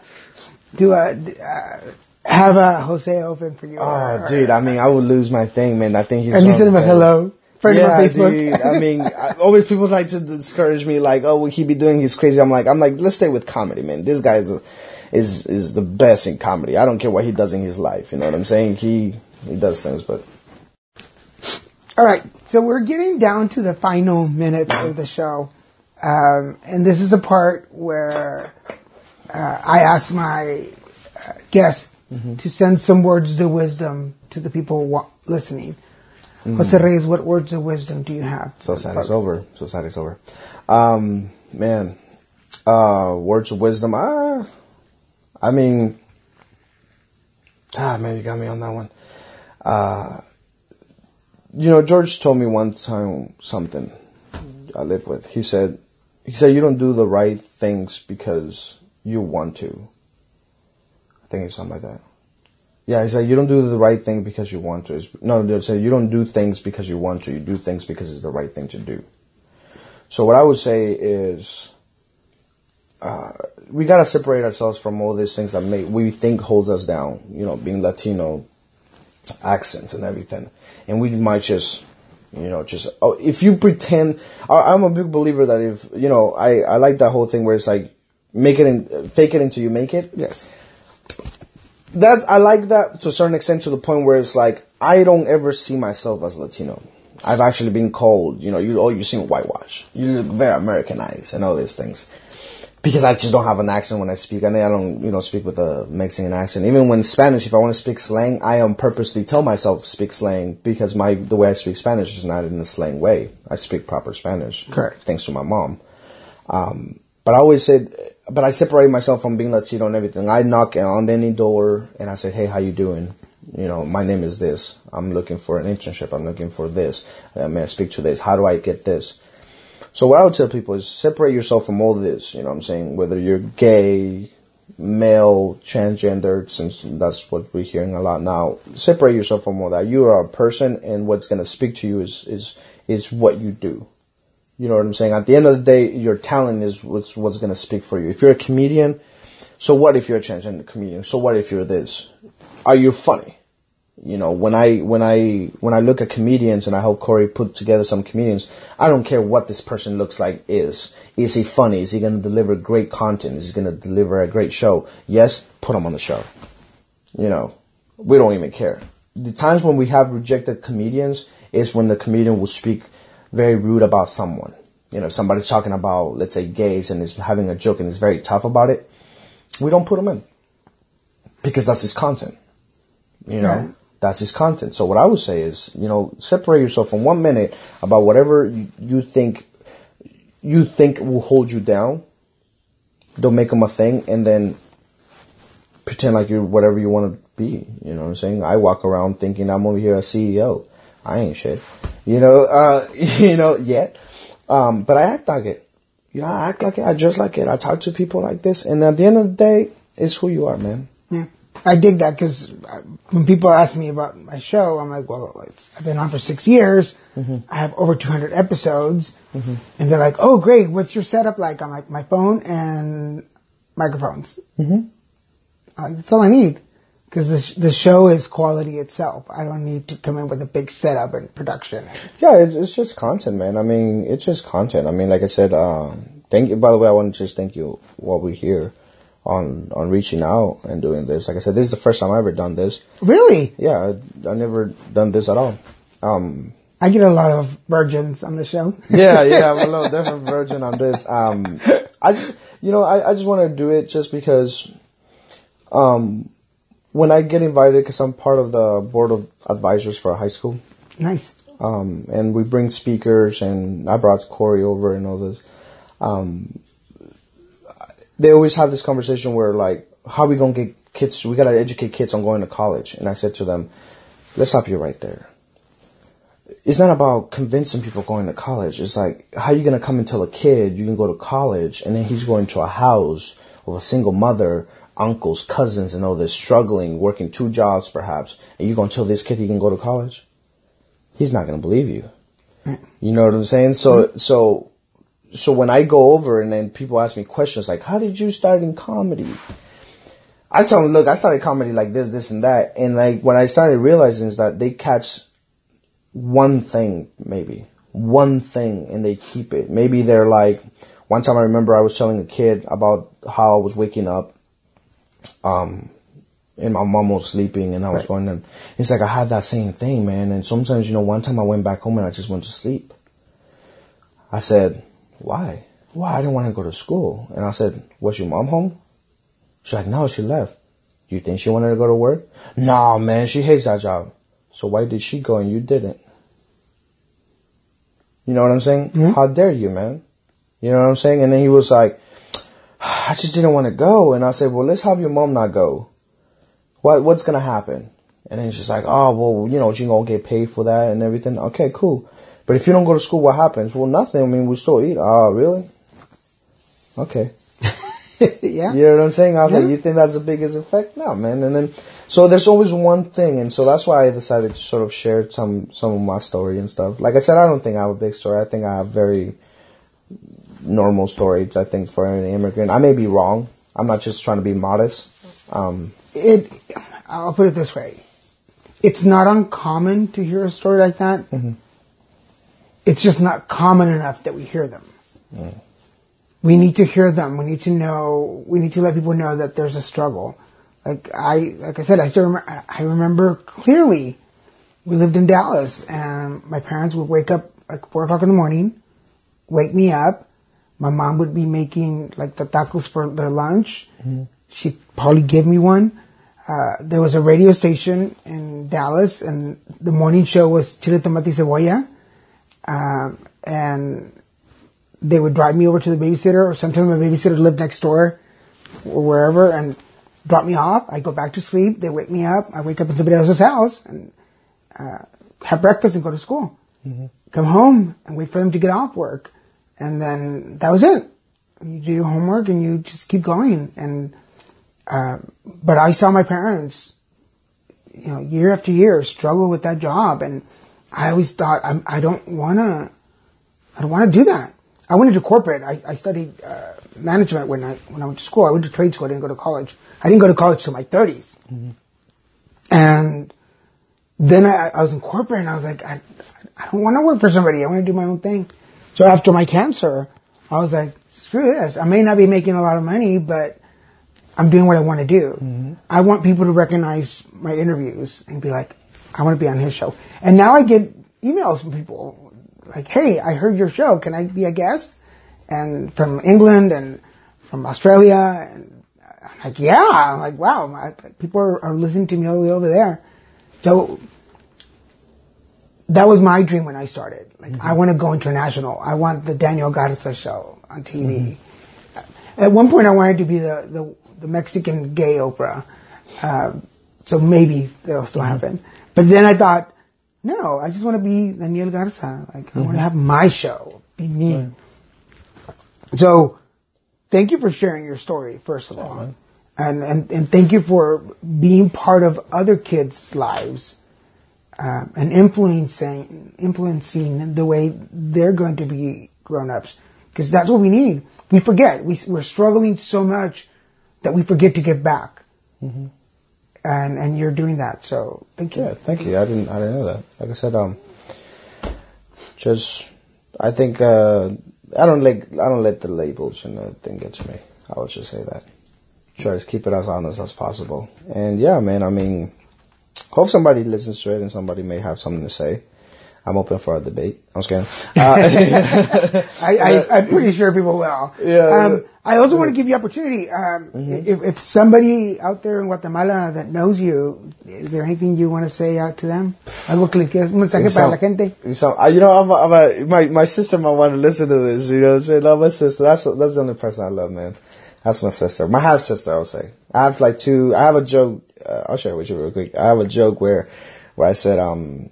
do a uh, have a Jose open for you. Oh, dude, I mean, I would lose my thing, man. I think he's. and you one send him a hello. Friend yeah, on Facebook. dude. I mean, I, always people like to discourage me, like, "Oh, what he be doing? He's crazy." I'm like, I'm like, let's stay with comedy, man. This guy is, a, is is the best in comedy. I don't care what he does in his life. You know what I'm saying? He he does things, but All right, so we're getting down to the final minutes of the show, um, and this is a part where uh, I ask my uh, guests to send some words of wisdom to the people wa- listening. Jose Reyes, what words of wisdom do you have? so sad it's over. So sad it's over. Um, man, uh, words of wisdom. Ah, I mean, ah, man, you got me on that one. Uh, you know, George told me one time something I live with. He said, he said, you don't do the right things because you want to. I think it's something like that. Yeah, he said, you don't do the right thing because you want to. It's, no, he said, you don't do things because you want to. You do things because it's the right thing to do. So what I would say is, uh, we gotta separate ourselves from all these things that make, we think holds us down. You know, being Latino, accents and everything. And we might just, you know, just, oh, if you pretend, I, I'm a big believer that if, you know, I, I like that whole thing where it's like, make it in, fake it until you make it. Yes. That, I like that to a certain extent to the point where it's like, I don't ever see myself as Latino. I've actually been called, you know, you, oh, you seem whitewash. You look very Americanized and all these things because I just don't have an accent when I speak. I mean, I don't, you know, speak with a Mexican accent. Even when Spanish, if I want to speak slang, I am purposely tell myself speak slang because my the way I speak Spanish is not in a slang way. I speak proper Spanish. Correct. Thanks to my mom. Um, but I always said, but I separate myself from being Latino and everything. I knock on any door and I say, hey, how you doing? You know, my name is this. I'm looking for an internship. I'm looking for this. Uh, may I speak to this? How do I get this? So what I would tell people is separate yourself from all this. You know what I'm saying? Whether you're gay, male, transgender, since that's what we're hearing a lot now. Separate yourself from all that. You are a person and what's going to speak to you is, is, is what you do. You know what I'm saying? At the end of the day, your talent is what's, what's going to speak for you. If you're a comedian, so what if you're a transgender comedian? So what if you're this? Are you funny? You know, when I when I when I look at comedians and I help Corey put together some comedians, I don't care what this person looks like is. Is he funny? Is he going to deliver great content? Is he going to deliver a great show? Yes, put him on the show. You know, we don't even care. The times when we have rejected comedians is when the comedian will speak very rude about someone. You know, somebody's talking about, let's say, gays and is having a joke and is very tough about it. We don't put him in because that's his content. You know, Right. that's his content. So what I would say is, you know, separate yourself from one minute about whatever you, you think you think will hold you down. Don't make them a thing, and then pretend like you're whatever you want to be. You know what I'm saying? I walk around thinking I'm over here a CEO. I ain't shit. You know, uh, [laughs] you know, yet. Um, but I act like it. You know, I act like it. I dress like it. I talk to people like this. And at the end of the day, it's who you are, man. Yeah. I dig that because when people ask me about my show, I'm like, well, it's, I've been on for six years. I have over 200 episodes. And they're like, oh, great. What's your setup like? I'm like, my phone and microphones. Mm-hmm. Uh, that's all I need. Because the, sh- the show is quality itself. I don't need to come in with a big setup and production. Yeah, it's, it's just content, man. I mean, it's just content. I mean, like I said, um, thank you. By the way, I want to just thank you while we're here on on reaching out and doing this. Like I said, this is the first time I've ever done this. Really? Yeah, I, I never done this at all. Um, I get a lot of virgins on the show. yeah, yeah, I'm a [laughs] little different virgin on this. Um, I just, you know, I, I just want to do it just because, um, when I get invited, because I'm part of the board of advisors for a high school, Nice. um, and we bring speakers, and I brought Corey over and all this. Um, they always have this conversation where like, how are we gonna get kids? We gotta educate kids on going to college. And I said to them, let's stop you right there. It's not about convincing people going to college. It's like, how are you gonna come and tell a kid you can go to college, and then he's going to a house of a single mother, uncles, cousins, and all this, struggling, working two jobs perhaps, and you're gonna tell this kid he can go to college? He's not gonna believe you. You know what I'm saying? So, so, so when I go over and then people ask me questions like, how did you start in comedy? I tell them, look, I started comedy like this, this and that. And like, what I started realizing is that they catch one thing, maybe one thing and they keep it. Maybe they're like, one time I remember I was telling a kid about how I was waking up, um, and my mom was sleeping and I was going and it's like I had that same thing, man. And sometimes, you know, one time I went back home and I just went to sleep. I said, why? Why? I didn't want to go to school. And I said, was your mom home? She's like, no, she left. Do you think she wanted to go to work? No, man, she hates that job. So why did she go and you didn't? You know what I'm saying? How dare you, man? You know what I'm saying? And then he was like, I just didn't want to go. And I said, well, let's have your mom not go. What, what's going to happen? And then she's like, oh, well, you know, she going to get paid for that and everything. Okay, cool. But if you don't go to school, what happens? Well, nothing. I mean, we still eat. Oh, really? Okay. [laughs] yeah. You know what I'm saying? I was Yeah. like, you think that's the biggest effect? No, man. And then, so there's always one thing, and so that's why I decided to sort of share some some of my story and stuff. Like I said, I don't think I have a big story. I think I have very normal stories. I think for an immigrant, I may be wrong. I'm not just trying to be modest. Um, it I'll put it this way. It's not uncommon to hear a story like that. It's just not common enough that we hear them. We need to hear them. We need to know. We need to let people know that there's a struggle. Like I, like I said, I still remember. I remember clearly. We lived in Dallas, and my parents would wake up like four o'clock in the morning, wake me up. My mom would be making like the tacos for their lunch. She'd probably give me one. Uh, there was a radio station in Dallas, and the morning show was Chile Tomate Cebolla. Um, and they would drive me over to the babysitter, or sometimes my babysitter lived next door, or wherever, and drop me off. I go back to sleep. They wake me up. I wake up in somebody else's house and uh, have breakfast and go to school. Come home and wait for them to get off work, and then that was it. You do your homework and you just keep going. And uh, but I saw my parents, you know, year after year struggle with that job, and I always thought I'm, I don't wanna, I don't wanna do that. I went into corporate. I, I studied uh, management when I when I went to school. I went to trade school. I didn't go to college. I didn't go to college till my 30s. And then I, I was in corporate, and I was like, I, I don't want to work for somebody. I want to do my own thing. So after my cancer, I was like, screw this. I may not be making a lot of money, but I'm doing what I want to do. Mm-hmm. I want people to recognize my interviews and be like, I want to be on his show. And now I get emails from people like, hey, I heard your show. Can I be a guest? And from England and from Australia. And I'm like, yeah. I'm like, wow. People are, are listening to me all the way over there. So that was my dream when I started. Like, I mm-hmm. want to go international. I want the Daniel Garza show on TV. Mm-hmm. At one point, I wanted to be the, the, the Mexican gay Oprah. Um, so maybe that'll still mm-hmm. happen. But then I thought, no, I just want to be Daniel Garza. Like, I want to have my show, be me. So, thank you for sharing your story, first of all. and, and, and thank you for being part of other kids' lives um, and influencing influencing the way they're going to be grown ups because that's what we need. We forget we, we're struggling so much that we forget to give back, Mm-hmm. and and you're doing that. So thank you. Yeah, thank you. I didn't I didn't know that. Like I said, um, just I think uh, I don't like I don't let the labels and the thing get to me. I would just say that. Try to keep it as honest as possible. And yeah, man. I mean, hope somebody listens to it and somebody may have something to say. I'm open for a debate. I'm scared. Uh, [laughs] I, I, I'm pretty sure people will. Yeah. Um, I also want to give you opportunity. Um, if, if somebody out there in Guatemala that knows you, is there anything you want to say out to them? Algo que le quieras, un mensaje You para la sound- gente. you sound- you know, I'm, a, I'm a, my my sister might want to listen to this. You know, what I'm saying, no, my sister. That's that's the only person I love, man. That's my sister, my half sister. I would say. I have like two. I have a joke. Uh, I'll share it with you real quick. I have a joke where where I said, um,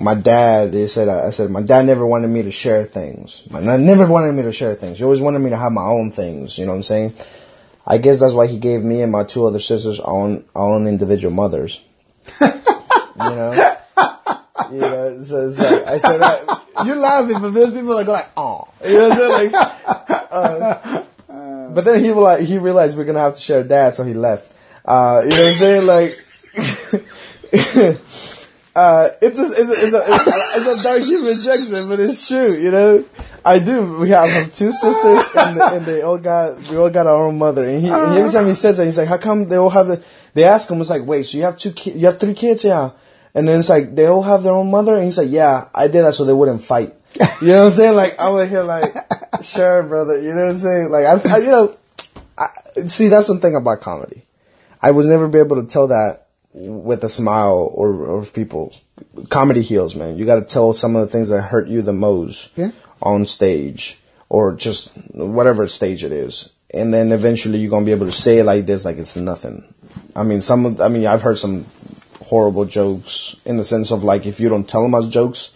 my dad. They said, I said, my dad never wanted me to share things. My dad never wanted me to share things. He always wanted me to have my own things. You know what I'm saying? I guess that's why he gave me and my two other sisters our own, own individual mothers. [laughs] you know? You know, so it's I said that, you're laughing, but there's people that go like, oh. You know what I'm saying? Like, uh, [laughs] but then he like, he realized we're gonna have to share dad, so he left. Uh, you know what I'm saying? Like, [laughs] uh, it's a, it's a, it's a, it's a, it's a dark human rejection, but it's true, you know? I do. We have two sisters, and, and they all got we all got our own mother. And he, and every time he says that, he's like, "How come they all have the?" They ask him, "It's like, wait, so you have two, ki- you have three kids, yeah?" And then it's like they all have their own mother, and he's like, "Yeah, I did that so they wouldn't fight." [laughs] You know what I'm saying? Like I would hear like, "Sure, brother," you know what I'm saying? Like I, I you know, I, see that's one thing about comedy. I was never be able to tell that with a smile or, or people. Comedy heals, man. You got to tell some of the things that hurt you the most Yeah. on stage or just whatever stage it is. And then eventually you're going to be able to say it like this, like it's nothing. I mean, some, of- I mean, I've heard some horrible jokes in the sense of like, if you don't tell them as jokes,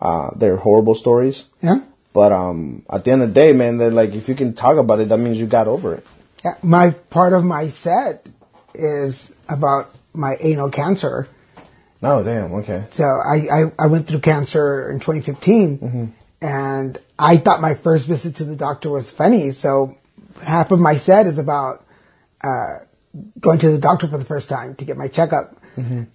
uh, they're horrible stories. Yeah. But, um, at the end of the day, man, they're like, if you can talk about it, that means you got over it. Yeah, my part of my set is about my anal cancer. Oh, damn. Okay. So I, I, I went through cancer in 2015 and I thought my first visit to the doctor was funny. So half of my set is about, uh, going to the doctor for the first time to get my checkup.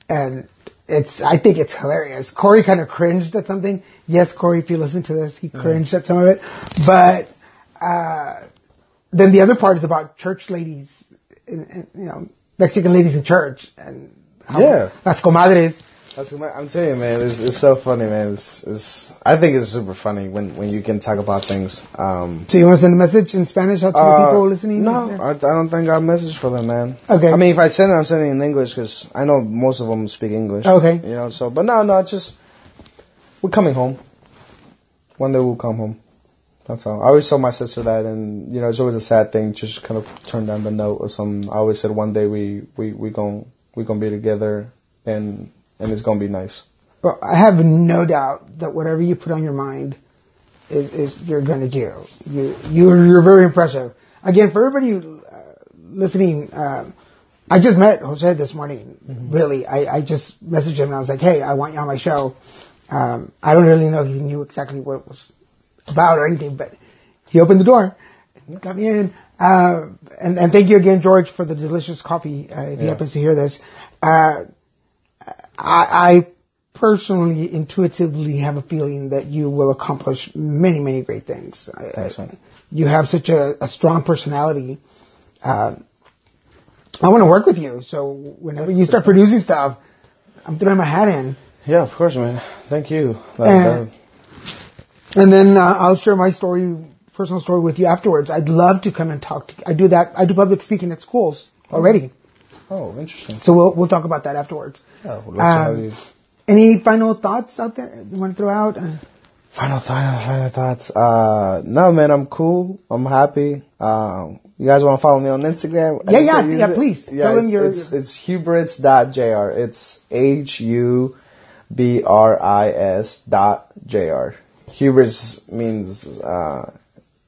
And it's, I think it's hilarious. Corey kind of cringed at something. Yes, Corey, if you listen to this, he cringed at some of it, but, uh, then the other part is about church ladies, in, in, you know, Mexican ladies in church and how Yeah. las comadres. That's what I'm telling you, man. It's, it's so funny, man. It's, it's, I think it's super funny when, when you can talk about things. Um, So you want to send a message in Spanish out to the uh, people listening? No, I, I don't think I have a message for them, man. Okay. I mean, if I send it, I'm sending it in English because I know most of them speak English. Okay. You know, so, but no, no, it's just, we're coming home. One day we'll come home. That's all. I always tell my sister that, and you know, it's always a sad thing. Just kind of turn down the note or something. I always said one day we we we gon' we gonna be together, and and it's gonna be nice. Well, I have no doubt that whatever you put on your mind is, is you're going to do. You, you're, you're very impressive. Again, for everybody uh, listening, um, I just met Jose this morning. Really, I, I just messaged him and I was like, "Hey, I want you on my show." Um, I don't really know if he knew exactly what was about or anything, but he opened the door, got me in. Uh, and, and thank you again, George, for the delicious coffee. Uh, if he happens to hear this, uh, I, I personally, intuitively have a feeling that you will accomplish many, many great things. Thanks, I- you have such a, a strong personality. Uh, I want to work with you. So whenever you start producing stuff, I'm throwing my hat in. Yeah, of course, man. Thank you. Like, And then uh, I'll share my story, personal story with you afterwards. I'd love to come and talk to I do that. I do public speaking at schools already. oh, interesting. So we'll, we'll talk about that afterwards. Yeah, to Um, you. Any final thoughts out there you want to throw out? Uh, Final, final, final thoughts. Uh, no, man, I'm cool. I'm happy. Um, you guys want to follow me on Instagram? Yeah, yeah, yeah, it. please. Yeah, Tell them it's, your- it's, it's hubris.jr. It's H U B R I S dot jr. Hubris means, uh,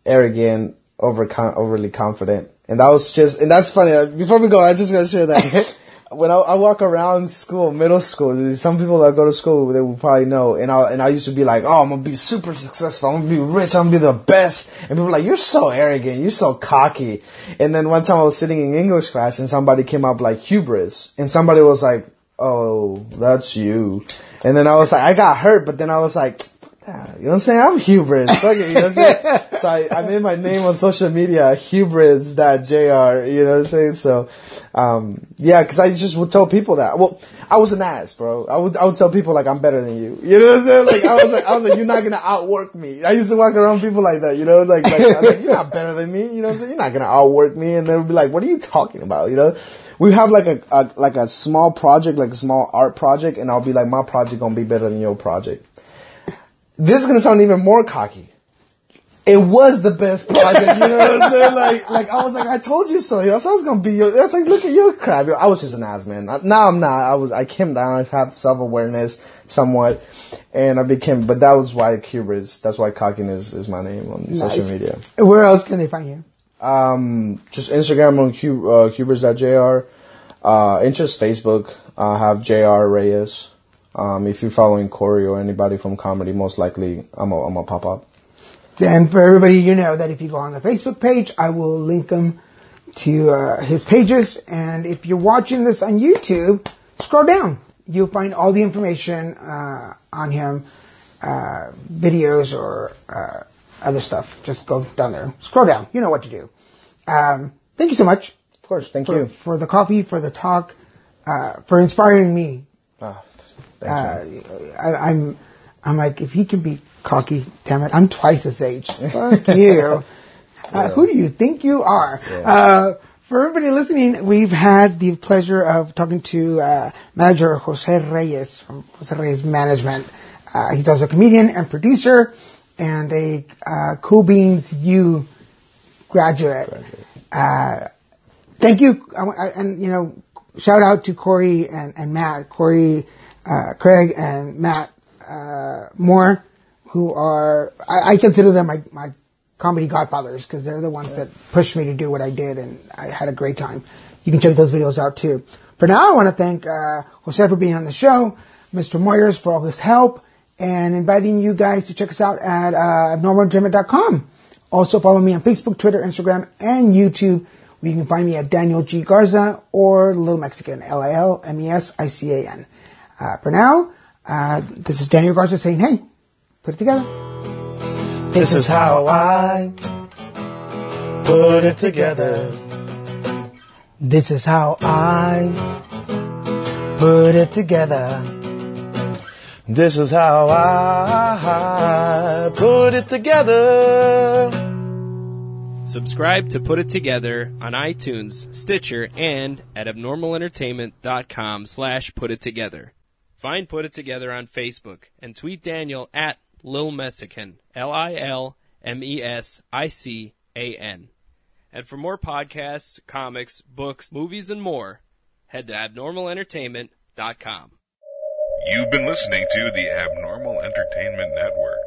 arrogant over overly confident, and that was just and that's funny. Uh, Before we go, I just gotta share that. [laughs] when I, I walk around school, middle school, there's some people that go to school they will probably know, and I and I used to be like, oh, I'm gonna be super successful, I'm gonna be rich, I'm gonna be the best, and people were like, you're so arrogant, you're so cocky, and then one time I was sitting in English class and somebody came up like hubris, and somebody was like, oh, that's you, and then I was like, I got hurt, but then I was like. "Ah, You know what I'm saying? I'm hubris. Fuck it, you know what I'm saying? [laughs] so I, I made my name on social media, hubris.jr, you know what I'm saying? So, um, yeah, cause I just would tell people that. Well, I was an ass, bro. I would, I would tell people like I'm better than you. You know what I'm saying? Like I was like, I was like, you're not gonna outwork me. I used to walk around people like that, you know, like, like, I'm like you're not better than me. You know what I'm saying? You're not gonna outwork me. And they would be like, what are you talking about? You know? We have like a, a like a small project, like a small art project, and I'll be like, my project gonna be better than your project. This is gonna sound even more cocky it was the best project. You know what I'm [laughs] saying? Like, like I was like, I told you so. That's I was gonna be your. That's like, look at your crap. I was just an ass man. Now I'm not. I was. I came down. I have self awareness somewhat, and I became. But that was why Hubris. That's why cockiness is my name on social media. Where else can they find you? Um, just Instagram on uh, Hubris.jr. Uh, and just Facebook. I have Jr. Reyes. Um, if you're following Corey or anybody from comedy, most likely I'm a, I'm a pop up. And for everybody, you know that if you go on the Facebook page, I will link them to uh, his pages. And if you're watching this on YouTube, scroll down. You'll find all the information uh, on him, uh, videos or uh, other stuff. Just go down there. Scroll down. You know what to do. Um, thank you so much Of course, thank for, you. for the coffee, for the talk, uh, for inspiring me Ah, you. I, I'm, I'm like, if he can be cocky, damn it, I'm twice his age. [laughs] Fuck you. Uh, who do you think you are? Uh, for everybody listening, we've had the pleasure of talking to uh, manager Jose Reyes from Jose Reyes Management. Uh, he's also a comedian and producer and a uh, Cool Beans U graduate. Uh, thank you, I, I- and you know, shout out to Corey and, and Matt, Corey, uh, Craig, and Matt uh, Moore, who are I, I consider them my my comedy godfathers because they're the ones that pushed me to do what I did, and I had a great time. You can check those videos out too. For now, I want to thank uh, Jose for being on the show, Mr. Moyers for all his help, and inviting you guys to check us out at uh, abnormalentertainment.com. Also follow me on Facebook, Twitter, Instagram, and YouTube. Where you can find me at Daniel G. Garza or Little Mexican, L-I-L-M-E-S-I-C-A-N. Uh, for now, uh, this is Daniel Garza saying, hey, put it together. This is how I put it together. This is how I Put it together. This is how I put it together. Subscribe to Put It Together on iTunes, Stitcher, and at abnormalentertainment.com slash put it together. Find Put It Together on Facebook and tweet Daniel at Lil Mexican, L-I-L-M-E-S-I-C-A-N. And for more podcasts, comics, books, movies, and more, head to abnormalentertainment.com. You've been listening to the Abnormal Entertainment Network.